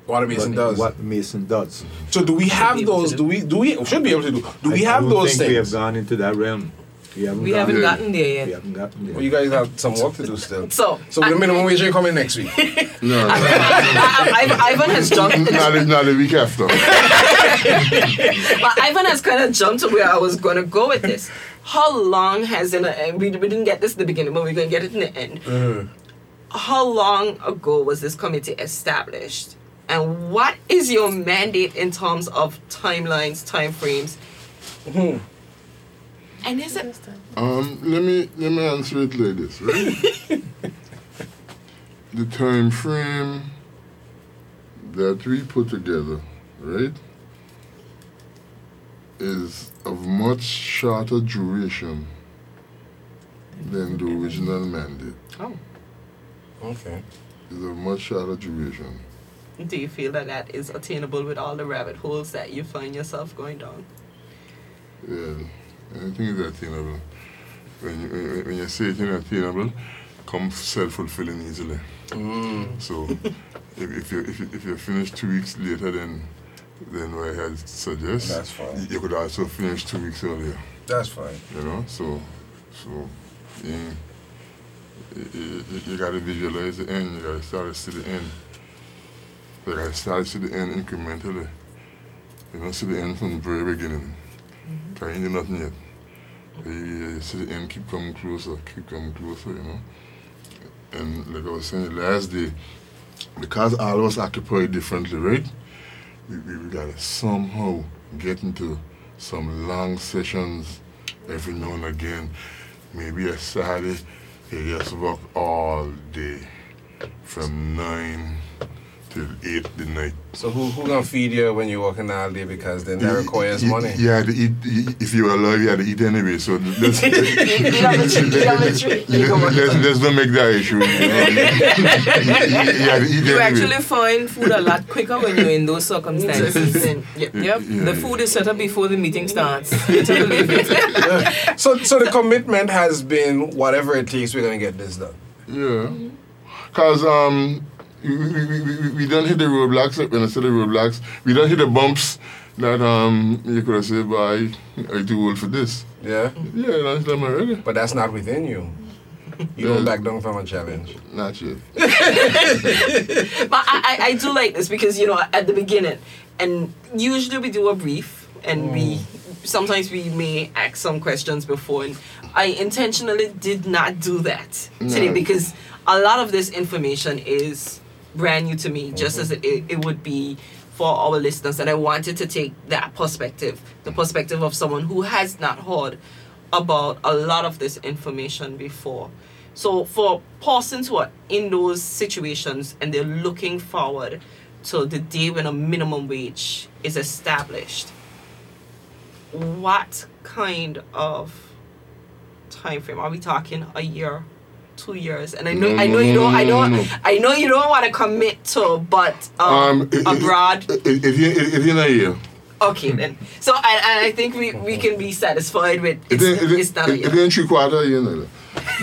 What a mason does. what mason does. So do we have be able to those? do. Do we? Do we? Should be able to do. Do we have don't those think we have gone into that realm. We haven't. We gone- haven't Yeah. gotten there yet. We yet. haven't gotten there. Well, you guys have some work to do still. So, So the minimum wage ain't coming next week. *laughs* No, no. I, I, Ivan has jumped. *laughs* not, the- not the week after. But Ivan has kind of jumped to where I was going to go with this. How long has in a, uh, we, we didn't get this in the beginning, but we're going to get it in the end. Mm-hmm. How long ago was this committee established? And what is your mandate in terms of timelines, timeframes? And is it Um, let me let me answer it like this, right? *laughs* the time frame that we put together, right, is of much shorter duration than the original mandate. Oh. Okay. Is of much shorter duration. Do you feel that that is attainable with all the rabbit holes that you find yourself going down? Yeah, anything is attainable. When you when- when you say it's attainable, comes self fulfilling easily. Mm. So if, if you if you if you finish two weeks later than than what I had suggest, That's fine. you could also finish two weeks earlier. That's fine. You know, so so yeah, you, you, you gotta visualize the end. You gotta start to see the end. You gotta start to the end incrementally. You don't see the end from the very beginning. Cause you ain't nothing yet. You, you- you see the end keep coming closer, keep coming closer. You know. And like I was saying last day, because all of us occupy differently, right? We, we, we gotta somehow get into some long sessions every now and again. Maybe a Saturday, you just work all day from 9 till 8 the night. So who who gonna feed you when you're working all day because then that requires You- money? You had to eat, you- if you were alive, you had to eat anyway. So *laughs* let's, Eat on the tree, eat on the tree. You go work. let's, let's not make that issue. You, know? *laughs* you, you had to eat You anyway. actually find food a lot quicker when you're in those circumstances. *laughs* Then, yeah. Yep, Yeah, the food is set up before the meeting starts. You take a leave it. So so the commitment has been whatever it takes, we're gonna get this done. Yeah. Because um, we, we, we, we, we don't hit the roadblocks. When I say the roadblocks, we don't hit the bumps that um you could have said, "Boy, I'm too old for this." Yeah. Yeah, that's not my ready. But that's not within you. You don't back down from a challenge. Not yet. *laughs* But I, I, I do like this because you know at the beginning, and usually we do a brief, and we sometimes we may ask some questions before, and I intentionally did not do that today because a lot of this information is brand new to me, just as it, it, it would be for our listeners, and I wanted to take that perspective, the perspective of someone who has not heard about a lot of this information before. So for persons who are in those situations and they're looking forward to the day when a minimum wage is established, what kind of time frame are we talking? A year, two years? And I know, No, I no, know you don't, no, I no, know, no. I know you don't want to commit to, but um, Um, it- it- abroad. It, it, it, it, in a year. Okay then. So and, and I think we, we can be satisfied with It, it's, it, it, it's not a it, year. it ain't three quarter year. No,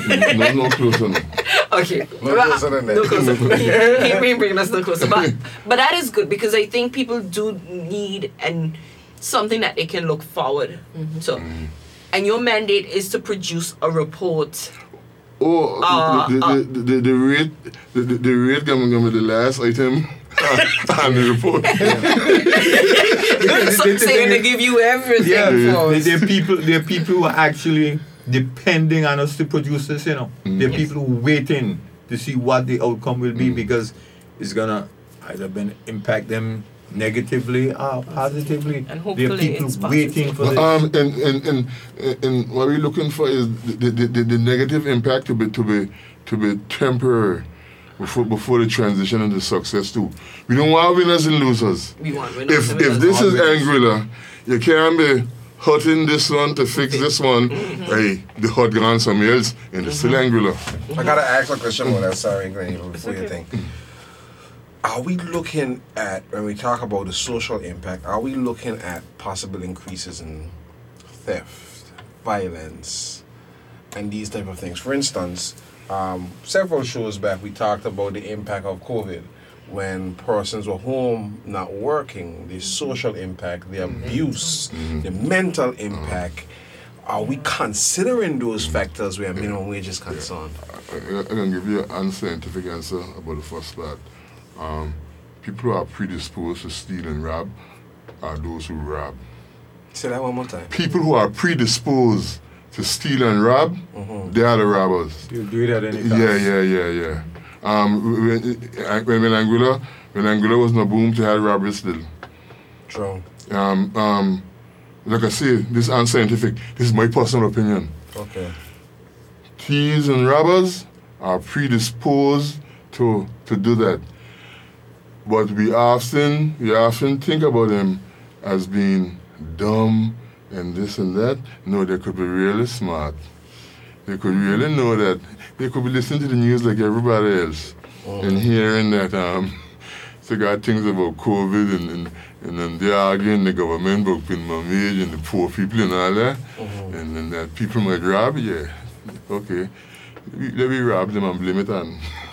no, no closer. No. *laughs* Okay. No closer than that. No closer. *laughs* he, he bringing us no closer. But, but that is good because I think people do need and something that they can look forward to. And your mandate is to produce a report. Oh, Uh, the, the, the, the, the rate, the, the, the rate coming from the last item on *laughs* ah, the report. so, So they're gonna give you everything Yeah, for there, us. there are people. There are people who are actually depending on us to produce this. You know, mm. there are Yes. people who are waiting to see what the outcome will be mm. because it's gonna either been impact them negatively or positively. And there are people it's waiting for Well, this. um, and, and, and, and what we're looking for is the, the, the, the negative impact to be to be to be temporary before before the transition into success too. We don't want winners and losers. We want winners If and if this is Anguilla, you can't be hurting this one to fix this one. Mm-hmm. Hey, the hot gone somewhere else and it's still mm-hmm. Anguilla. I gotta ask a question about that. Sorry, Granny, before you think. Are we looking at when we talk about the social impact? Are we looking at possible increases in theft, violence, and these type of things. For instance, um, several shows back we talked about the impact of COVID when persons were home not working, the social impact, the mm-hmm. abuse, mm-hmm. the mental mm-hmm. impact. Are we considering those factors where minimum wage is concerned? I, I can give you an unscientific answer about the first part. Um, people who are predisposed to steal and rob are those who rob. Say that one more time. People who are predisposed to steal and rob, they are the robbers. You do it at any time. Yeah, yeah, yeah, yeah. Um, when, when, when Anguilla, when Anguilla was in a boom, they had robbery still. True. Um, um, like I say, this is unscientific. This is my personal opinion. Okay. thieves and robbers are predisposed to to do that. But we often we often think about them as being dumb and this and that. No, they could be really smart. They could really know that they could be listening to the news like everybody else and hearing that um *laughs* so got things about COVID and, and and then they're arguing the government about minimum wage and the poor people and all that. And then that people might rob, yeah. Okay. Let me rob them and blame it on, *laughs*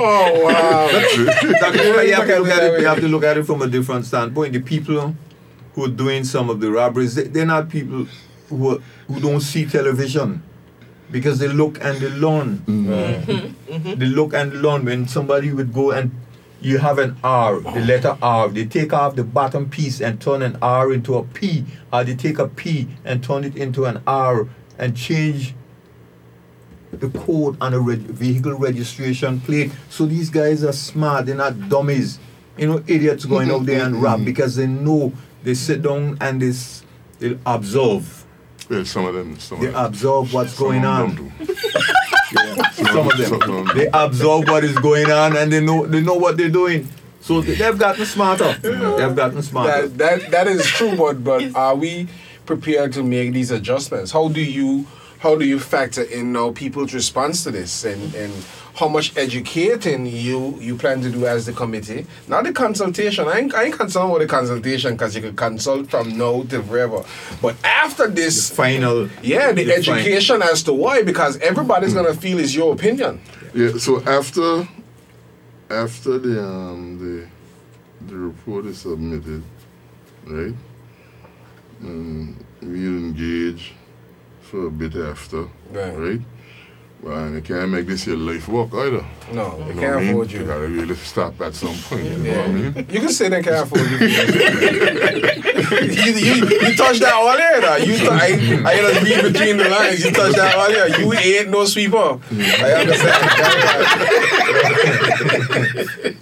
Oh wow. That is why you have to Look at it have to look at it from a different standpoint. The people who are doing some of the robberies, they, they're not people who are, who don't see television because they look and they learn. They look and learn. When somebody would go and you have an R, the letter R, they take off the bottom piece and turn an R into a P, or they take a P and turn it into an R and change the code on a reg- vehicle registration plate. So these guys are smart. They're not dummies. You know, idiots going out there and mm-hmm. rap because they know they sit down and they, s- they observe. Well, some of them, some They of them. observe what's some going of on. them do. *laughs* Yeah. Some of Some of them. them. They observe what is going on and they know they know what they're doing. So they- they've gotten smarter. They've gotten smarter. that, that that is true, but but are we prepared to make these adjustments? How do you how do you factor in now people's response to this and and how much educating you you plan to do as the committee? Not the consultation. I ain't, I ain't concerned with the consultation because you could consult from now till forever. But after this, Final. yeah, the, the fin- education as to why because everybody's gonna feel is your opinion. Yeah, so after after the um the the report is submitted, right? Um, we engage for a bit after, Right. right? Well, and you can't make this your life work either. No, they You know can't what I mean? afford You you. gotta really stop at some point. You know Yeah. what I mean? You can say they can't afford you. *laughs* you, you, you touched that earlier. Though. You tou- I, I just read between the lines. You touched that earlier. You ain't no sweeper. Mm. I understand.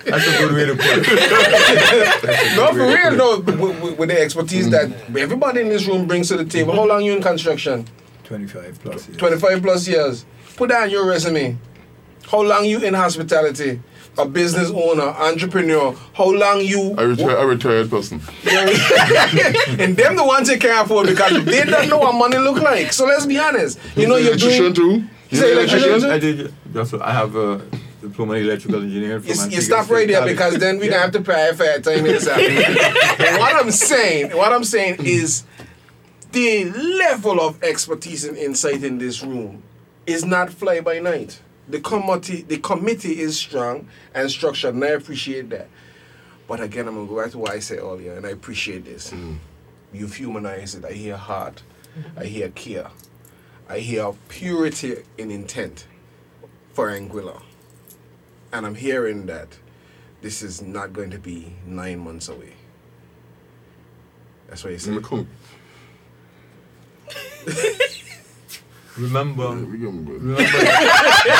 That's a good way to put it. *laughs* no, for real though. With, with, with the expertise that mm. everybody in this room brings to the table. How long you in construction? 25 plus. years. 25 plus years. Put that on your resume. How long you in hospitality? A business owner, entrepreneur. How long you I retire, a retired person. *laughs* and them the ones you can't afford because they don't know what money look like. So let's be honest. You know you're electrician doing. too. You say electrician too? I did. That's what, I have a diploma in electrical engineering. From You, you stop right there because then we're gonna have to pay for a time in this what I'm saying, what I'm saying is the level of expertise and insight in this room is not fly by night. The committee the committee is strong and structured and I appreciate that. But again I'm gonna go back to what I said earlier and I appreciate this. Mm. You've humanized it. I hear heart. I hear care. I hear purity in intent for Anguilla. And I'm hearing that this is not going to be nine months away. That's what you said. Mm. the cook. Remember, We give 'em good. remember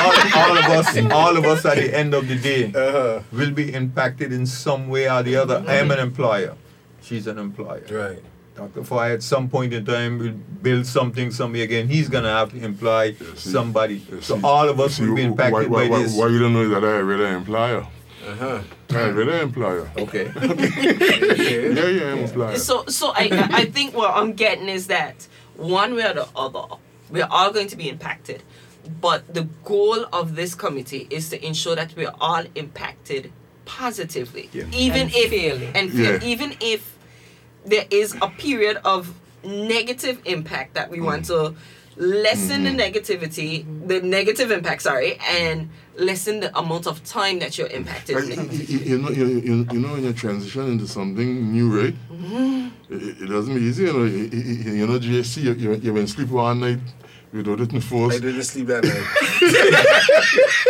all, all of us, all of us at the end of the day Uh-huh. will be impacted in some way or the other. I am an employer. She's an employer. Right. Dr. Fahie at some point in time will build something somewhere again. He's gonna have to employ see. somebody. You So all of us you will be impacted why, why, by why, this. Why you don't know that I already employer? Uh-huh. I already employer. Okay. *laughs* Yeah, yeah, I'm employer. So, so I, I think what I'm getting is that one way or the other, we're all going to be impacted. But the goal of this committee is to ensure that we're all impacted positively, Yeah. even And if fairly. and fair, Yeah. even if there is a period of negative impact that we want mm. to lessen the mm-hmm. negativity, the negative impact, sorry, and lessen the amount of time that you're impacted. You, you, know, you, you, you know, when you transition into something new, right? Mm-hmm. It, it doesn't be easy, you know. You, you, know, GSC, you, you, you been sleep one night without it in I force. didn't sleep that night.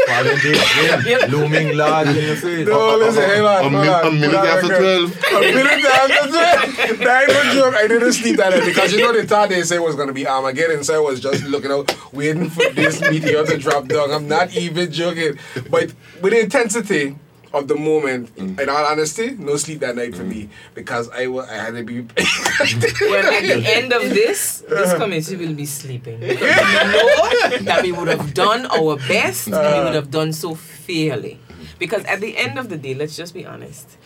Falling day, looming large in your face. No, listen, hang on. A, hold a minute after 12. A minute after 12. That ain't no joke. I didn't sleep that night because you know the thought they say was going to be Armageddon. So I was just looking out, waiting for this meteor to drop down. I'm not even joking. But with intensity of the moment, mm. in all honesty, no sleep that night for mm. me because I, wa- I had to be. *laughs* Well, at the end of this, this uh-huh. committee will be sleeping. Because *laughs* we know that we would have done our best and we would uh-huh. have done so fairly. Because at the end of the day, let's just be honest,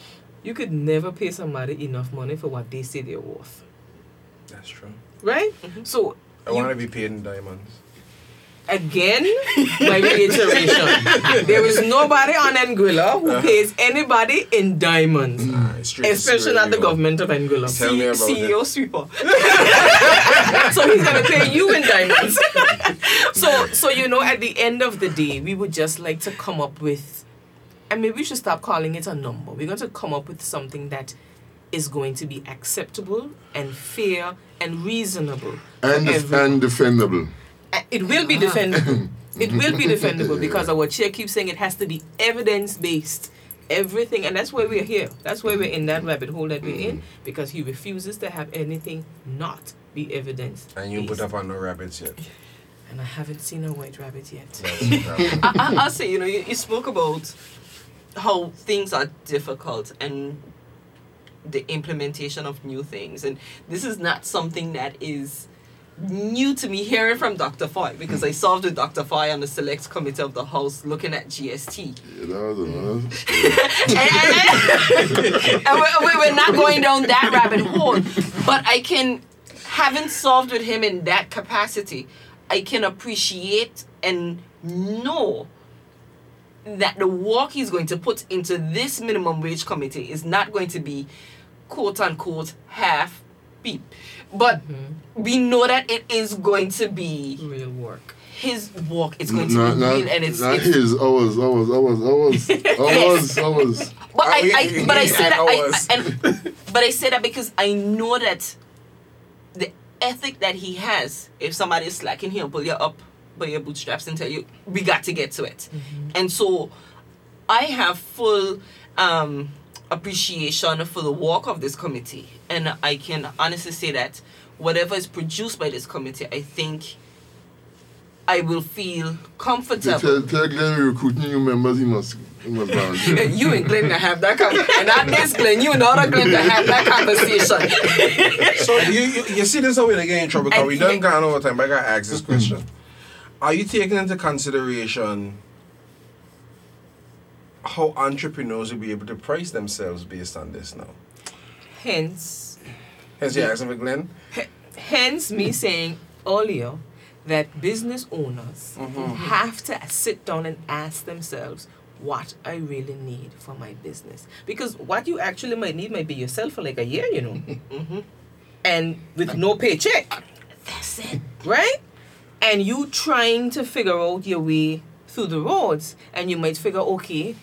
you could never pay somebody enough money for what they say they're worth. That's true. Right? Mm-hmm. So, I want to be paid in diamonds. Again, my reiteration there is nobody on Anguilla who uh-huh. pays anybody in diamonds. Nah, it's Especially Sierra not the Leone. government of Anguilla. Tell me about CEO sweeper. *laughs* so he's gonna pay you in diamonds. *laughs* so so you know, at the end of the day, we would just like to come up with, and maybe we should stop calling it a number. We're going to come up with something that is going to be acceptable and fair and reasonable. And, everyone. and defendable. Uh, It will be defendable. *laughs* it will be defendable because our chair keeps saying it has to be evidence based. Everything, and that's why we're here. That's why we're in that rabbit hole that we're in because he refuses to have anything not be evidence. And you put up on no rabbits yet. And I haven't seen a white rabbit yet. *laughs* I, I, I'll say, you know, you, you spoke about how things are difficult and the implementation of new things. And this is not something that is new to me hearing from Dr. Fahie because I served with Dr. Fahie on the select committee of the House looking at GST. Yeah, that was *laughs* and, and- and we're not going down that rabbit hole. But I can, having solved with him in that capacity, I can appreciate and know that the work he's going to put into this minimum wage committee is not going to be quote unquote half beat. But we know that it is going to be Real work. his work. It's going to be not, real and it's, not it's his, ours, ours, ours, ours, *laughs* ours, ours. But I, I yeah, *laughs* but I yeah, say that I, hours. I- and but I say that because I know that the ethic that he has, if somebody is slacking, he'll pull you up by your bootstraps and tell you, we got to get to it. And so I have full um appreciation for the work of this committee. And I can honestly say that whatever is produced by this committee, I think I will feel comfortable. Tell, tell Glenn we're recruiting new members, he must, he must volunteer. *laughs* you and Glenn to have that conversation. And not this *laughs* Glenn, you and other Glenn to have that conversation. So you, you you see this how we get in trouble because we done he- gone over time. But I gotta ask this question: Are you taking into consideration how entrepreneurs will be able to price themselves based on this now? Hence, Hence, you asking for Glenn. hence me saying earlier that business owners mm-hmm. have to sit down and ask themselves what I really need for my business. Because what you actually might need might be yourself for like a year, you know. *laughs* Mm-hmm. And with no paycheck. That's it. right? And you trying to figure out your way through the roads, and you might figure, okay,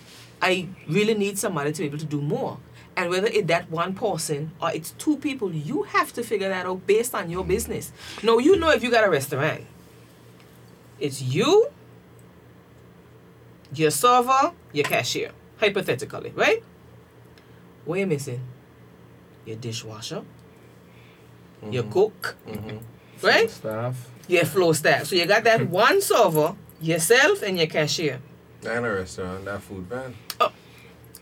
I really need somebody to be able to do more. And whether it's that one person or it's two people, you have to figure that out based on your business. Now you know if you got a restaurant, it's you, your server, your cashier, hypothetically, right? What are you missing? Your dishwasher, your mm-hmm. cook, mm-hmm. right? Staff. your flow staff. So you got that one server, yourself, and your cashier. And a restaurant, that food van. Oh,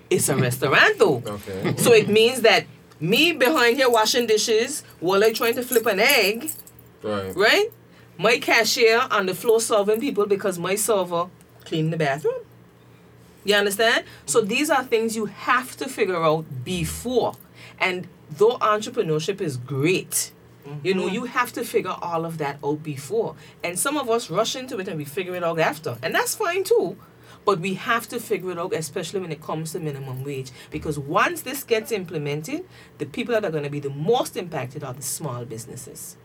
It's a *laughs* restaurant though. Okay. So it means that me behind here washing dishes while I trying to flip an egg, Right. right? My cashier on the floor serving people because my server clean the bathroom. You understand? So these are things you have to figure out before. And though entrepreneurship is great, you know, mm-hmm. you have to figure all of that out before. And some of us rush into it and we figure it out after. And that's fine too. But we have to figure it out, especially when it comes to minimum wage, because once this gets implemented, the people that are going to be the most impacted are the small businesses.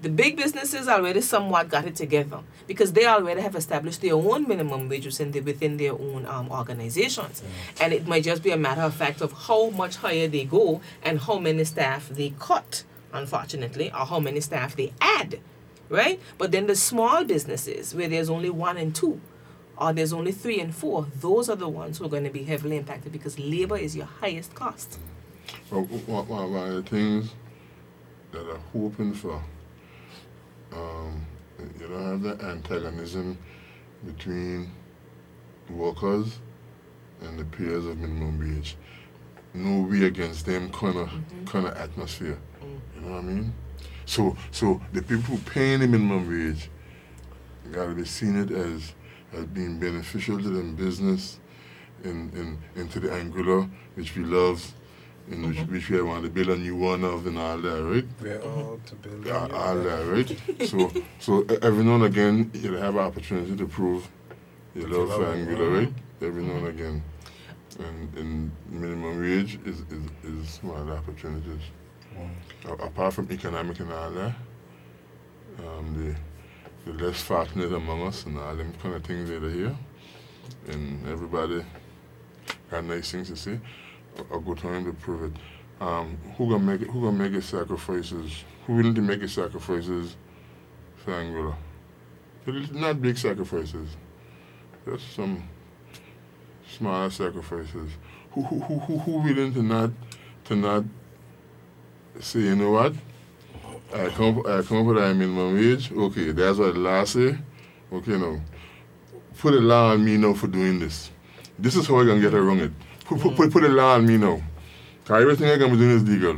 The big businesses already somewhat got it together because they already have established their own minimum wage within, the, within their own um, organizations. And it might just be a matter of fact of how much higher they go and how many staff they cut, unfortunately, or how many staff they add, right? But then the small businesses where there's only one and two, or there's only three and four, those are the ones who are going to be heavily impacted because labor is your highest cost. Well, one, one, one of the things that I'm hoping for, um, you don't have the antagonism between workers and the payers of minimum wage. No we against them kind of kind of atmosphere. You know what I mean? So so the people paying the minimum wage gotta be seen it as as being beneficial to them business and, and, and to the Anguilla, which we love, and which, which we want to build a new one of and all that, right? We're all to build. a Yeah, new all life. that, right? so, *laughs* so every now and again, you'll have an opportunity to prove your love for love it. Anguilla, right? Every now and again. And, and minimum wage is, is, is one of the opportunities. A- apart from economic and all that, um, the, the less fortunate among us and all them kind of things that are here, and everybody got nice things to say, a, good time to prove it. Um, who gonna make it? Who gonna make sacrifices? Who willing to make it sacrifices for Anguilla? Not big sacrifices. Just some smaller sacrifices. Who who who who, who willing to not to not say you know what? I come I come up with minimum wage. Okay, that's what the law say. Okay, now put a law on me now for doing this. This is how I gonna get around it. Put put put, put a law on me now. 'Cause everything I'm gonna be doing is legal.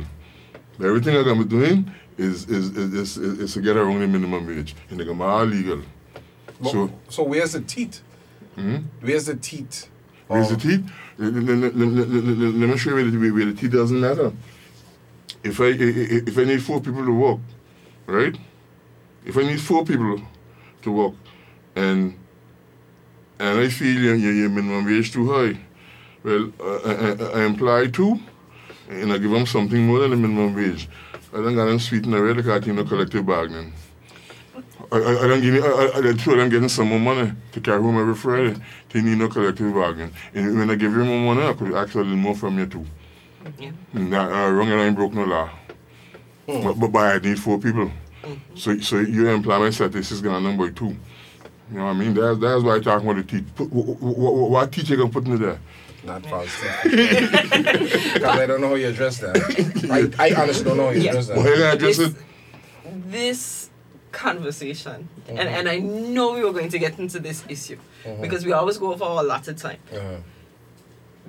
Everything I'm gonna be doing is is is, is, is, is to get around the minimum wage. And be all legal. But- So so where's the teeth? hmm? Where's the teeth? Where's the teeth? Let, let, let, let, let, let, let me show you where the teeth doesn't matter. If I, if I need four people to work, right? If I need four people to work, and and I feel your, your, minimum wage too high, well, I, I, I employ two, and I give them something more than the minimum wage. I don't got them sweet and red because I think no collective bargaining. I, I, I don't give me, I, I, two them getting some more money to carry home every Friday. They need no collective bargaining. And when I give you more money, I could ask a little more from you too. Yeah. Nah, uh, wrong and I broke no law. Mm. But, but, but I need four people. Mm. So so your employment status is gonna number two. You know what I mean? That's that's why I talking about the teach. Put, wh- wh- wh- what teacher gonna put in there? Not positive. *laughs* Because I don't know how you address that. I, I honestly don't know how you Yeah. address Well, that. you gonna address This- it? this conversation, and, mm-hmm. and I know we were going to get into this issue mm-hmm. because we always go for a lot of time. Uh-huh.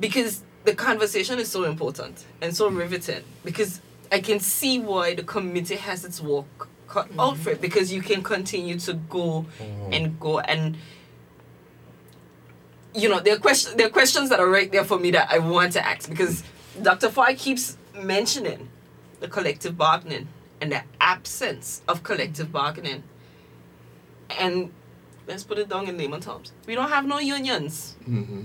Because the conversation is so important and so riveting because I can see why the committee has its work cut out for it mm-hmm. because you can continue to go mm-hmm. and go and you know there are questions there are questions that are right there for me that I want to ask because Dr. Fahie keeps mentioning the collective bargaining and the absence of collective mm-hmm. bargaining. And let's put it down in layman terms. We don't have no unions. Mm-hmm.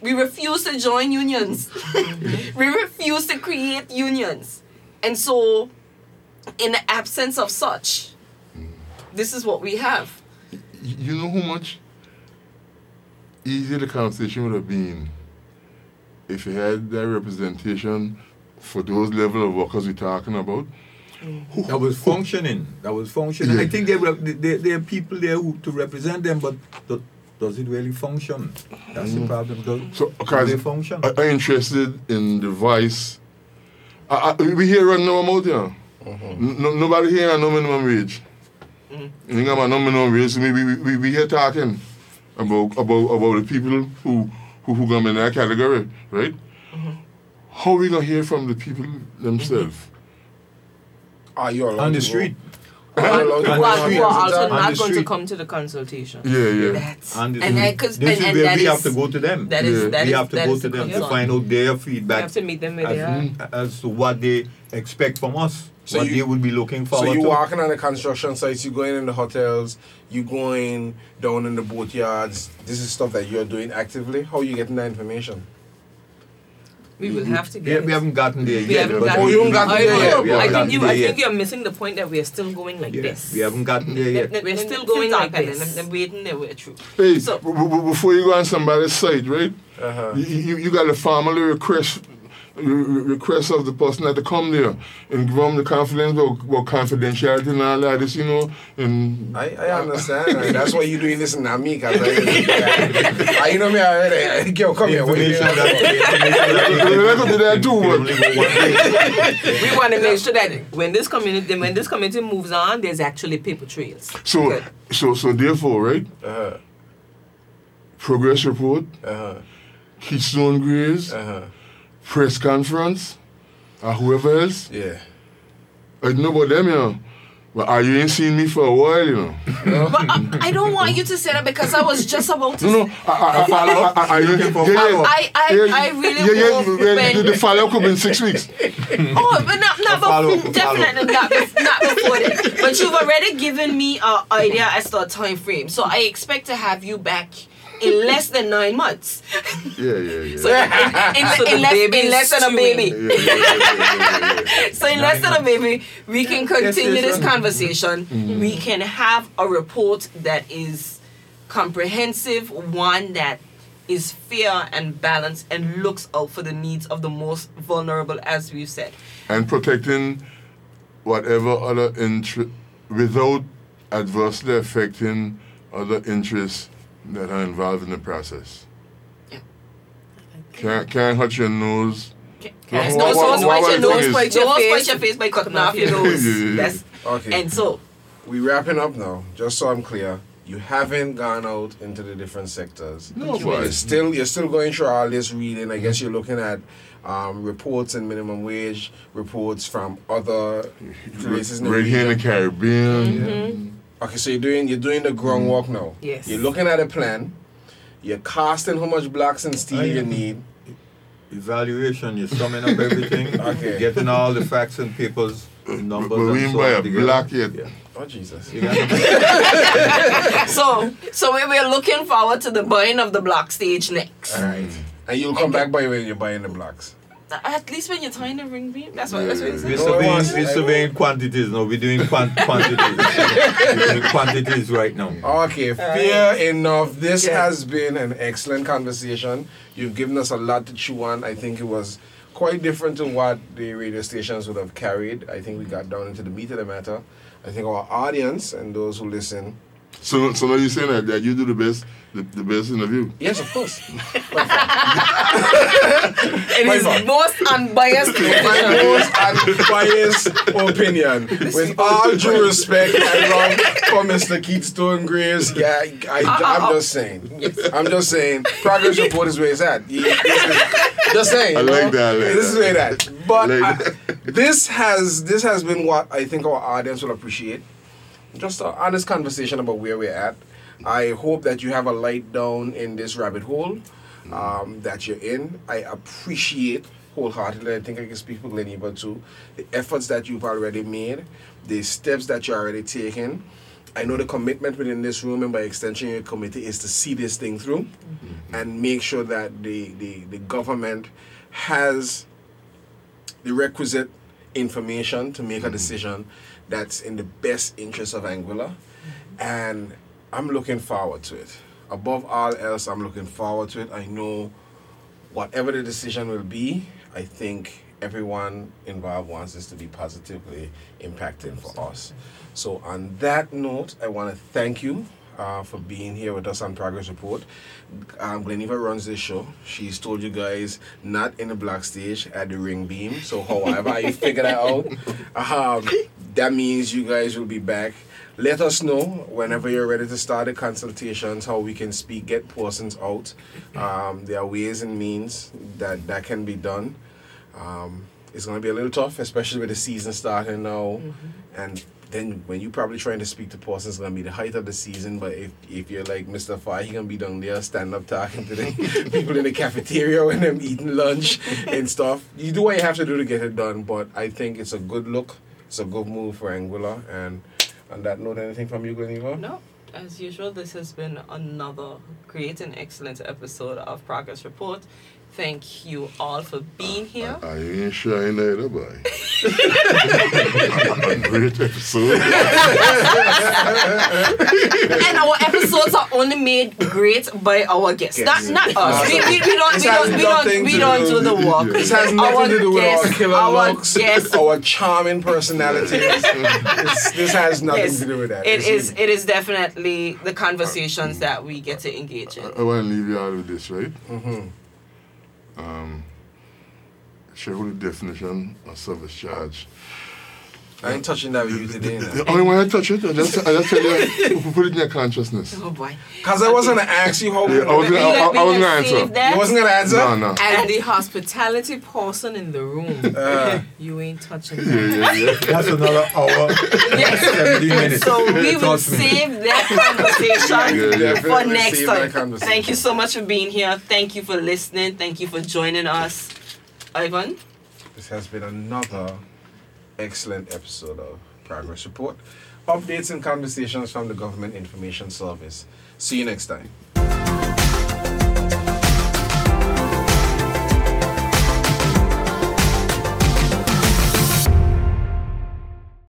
We refuse to join unions. *laughs* we refuse to create unions. And so, in the absence of such, this is what we have. You know how much easier the conversation would have been if you had that representation for those level of workers we're talking about. Mm. That was functioning. That was functioning. Yeah. I think there were there, there are people there who to represent them, but do, does it really function? That's the mm. problem. Does, So, do because they function? I, I'm interested in the voice. I, I, we here running our mouth here. Mm-hmm. No, nobody here on no minimum wage. Mm-hmm. You think about no minimum wage? So we, we, we, we here talking about about about the people who who, who come in that category, right? Mm-hmm. How we gonna hear from the people themselves? Mm-hmm. Ah, Are you on the street. Are you allowed Who are, the on who street. are the also not going to come to the consultation. Yeah, yeah. That's, On the and, and, this and, is and where that we have to go to them. That is, Yeah. that we is- have to that go is to them to find out their feedback. We have to meet them where they as, are. as to what they expect from us. So what you- they would be looking for. So you to. walking on the construction sites, you're going in the hotels, you're going down in the boatyards. This is stuff that you're doing actively. How are you getting that information? We will have to we, get we haven't gotten there We yet. haven't gotten- Oh, you haven't gotten I, there don't yet. We I think you. there I think yet. you're missing the point that we are still going like Yeah, this. We haven't gotten there yet. Let- We're still going like this. and them waiting their way through. Hey, So- b- b- before you go on somebody's side, right? Uh-huh. You, you, you got to formally request re- re- request of the person that to come there and give them the confidence about, about confidentiality and all that. This, you know, and I, I understand. and *laughs* that's why you doing this in Namika. I, *laughs* you know me already. Yo, come here. What you Information doing? that, the information that Well, that could be there too, can but- only go one way. we want to make sure that when this community when this community moves on, there's actually paper trails. so Good. so so therefore, right? Uh-huh. Progress report, Uh-huh. Keystone Grays, Uh-huh. Press conference, or whoever else. Yeah. I know about them, you know. But uh, you ain't seen me for a while, you know. *laughs* But I, I don't want you to say that because I was just about to. No, no. I, I, I, *laughs* I, I, I, for yeah, yeah. I, I, yeah, I really yeah, yeah, hope yeah, when, the, the follow-up could be in six weeks. *laughs* Oh, but not, not follow-up, before, definitely not, bef- not before that. But you've already given me an idea as to a time frame, so I expect to have you back in less than nine months. Yeah, yeah, yeah. So in, in, So in, less, in less than a baby. yeah. *laughs* So in less than a baby, we can continue yes, this yes. conversation. Mm. We can have a report that is comprehensive, one that is fair and balanced and looks out for the needs of the most vulnerable, as we've said. and protecting whatever other interest without adversely affecting other interests that are involved in the process. Yeah. Can't can't hurt your nose. Yes, What- no, what- so what- spite your what nose, is- spite your face, spite your face by cutting off your nose. *laughs* Yeah, yeah, yeah. That's, Okay. and so, we wrapping up now. Just so I'm clear, you haven't gone out into the different sectors. No, You're still you're still going through all this reading. I guess you're looking at um, reports and minimum wage reports from other *laughs* places. in the Right here in the region. Caribbean. Okay, so you're doing you're doing the groundwork mm. now. Yes. You're looking at a plan. You're casting how much blocks and steel oh, you need. Evaluation, you're summing up everything, *laughs* Okay. getting all the facts and papers, numbers, But we and ain't so buy a together. block yet. Yeah. Oh Jesus. *laughs* *laughs* So, so we- we're looking forward to the buying of the block stage next. All right. And you'll come back by when you're buying the blocks. At least when you're tying the ring beam, that's what that's what it We're says. No, I surveying, we're surveying quantities now. We're doing quant- *laughs* quantities. we're doing quantities right now. Okay, fair enough. This Yeah. has been an excellent conversation. You've given us a lot to chew on. I think it was quite different to what the radio stations would have carried. I think we got down into the meat of the matter. I think our audience and those who listen. So so now you're saying that, that you do the best the, the best interview. Yes, of course. *laughs* It is Viper. most unbiased. *laughs* My most unbiased opinion. With all due respect and love for Mr. Keystone Graves, yeah, I, uh, uh, I'm uh, just saying. I'm just saying. Progress report is where it's at. You- this is- Just saying. I like know? that, I like this is where it's at. But I I- like this has this has been what I think our audience will appreciate. Just an honest conversation about where we're at. I hope that you have a light down in this rabbit hole um, that you're in. I appreciate wholeheartedly. I think I can speak for Gleneva too. The efforts that you've already made, the steps that you're already taking. I know the commitment within this room and by extension your committee is to see this thing through and make sure that the, the, the government has the requisite information to make a decision that's in the best interest of Anguilla. And I'm looking forward to it. Above all else, I'm looking forward to it. I know whatever the decision will be, I think everyone involved wants this to be positively impacting for us. So, on that note, I want to thank you uh, for being here with us on Progress Report. Um, Gleneva runs this show. She's told you guys not in the black stage at the ring beam. So, however you figure that out, um, that means you guys will be back. Let us know whenever you're ready to start the consultations how we can speak, get persons out. Um, there are ways and means that that can be done. Um, it's going to be a little tough, especially with the season starting now. And then when you probably trying to speak to persons, it's to be the height of the season. But if, if you're like Mr. Fahie, he to be down there standing up talking to the *laughs* people in the cafeteria when them eating lunch and stuff. You do what you have to do to get it done. But I think it's a good look It's a good move for Anguilla. And on that note, anything from you, Gleneva? No, as usual, this has been another great and excellent episode of Progress Report. Thank you all for being here. I ain't shy neither, boy. *laughs* *laughs* Great episode. *laughs* and our episodes are only made great by our guests, Yes. not, not us. We, we, we don't This we don't we don't we don't do- do the work. This has nothing Our to do with our guests- killer our looks, guests- our charming personalities. this, this has nothing Yes, to do with that. It This is it is definitely the conversations that we get to engage in. I, want to leave you all with this, right? Mhm. Um, shareholder definition of service charge. I ain't touching that with you today. The only one I touch it, I just, I just tell you, *laughs* put it in your consciousness. Oh boy. Because I wasn't going to ask you how Yeah, I was We gonna, I, let- I was let gonna save answer. that. You wasn't going to answer? No, no. As the hospitality person in the room, Uh, you ain't touching Yeah, that. yeah, yeah. *laughs* That's another hour, Yes. 70 minutes. So we will Trust save that conversation Yeah, yeah. for next time. conversation. Thank you so much for being here. Thank you for listening. Thank you for joining us. Ivan? This has been another excellent episode of Progress Report. Updates and conversations from the Government Information Service. See you next time.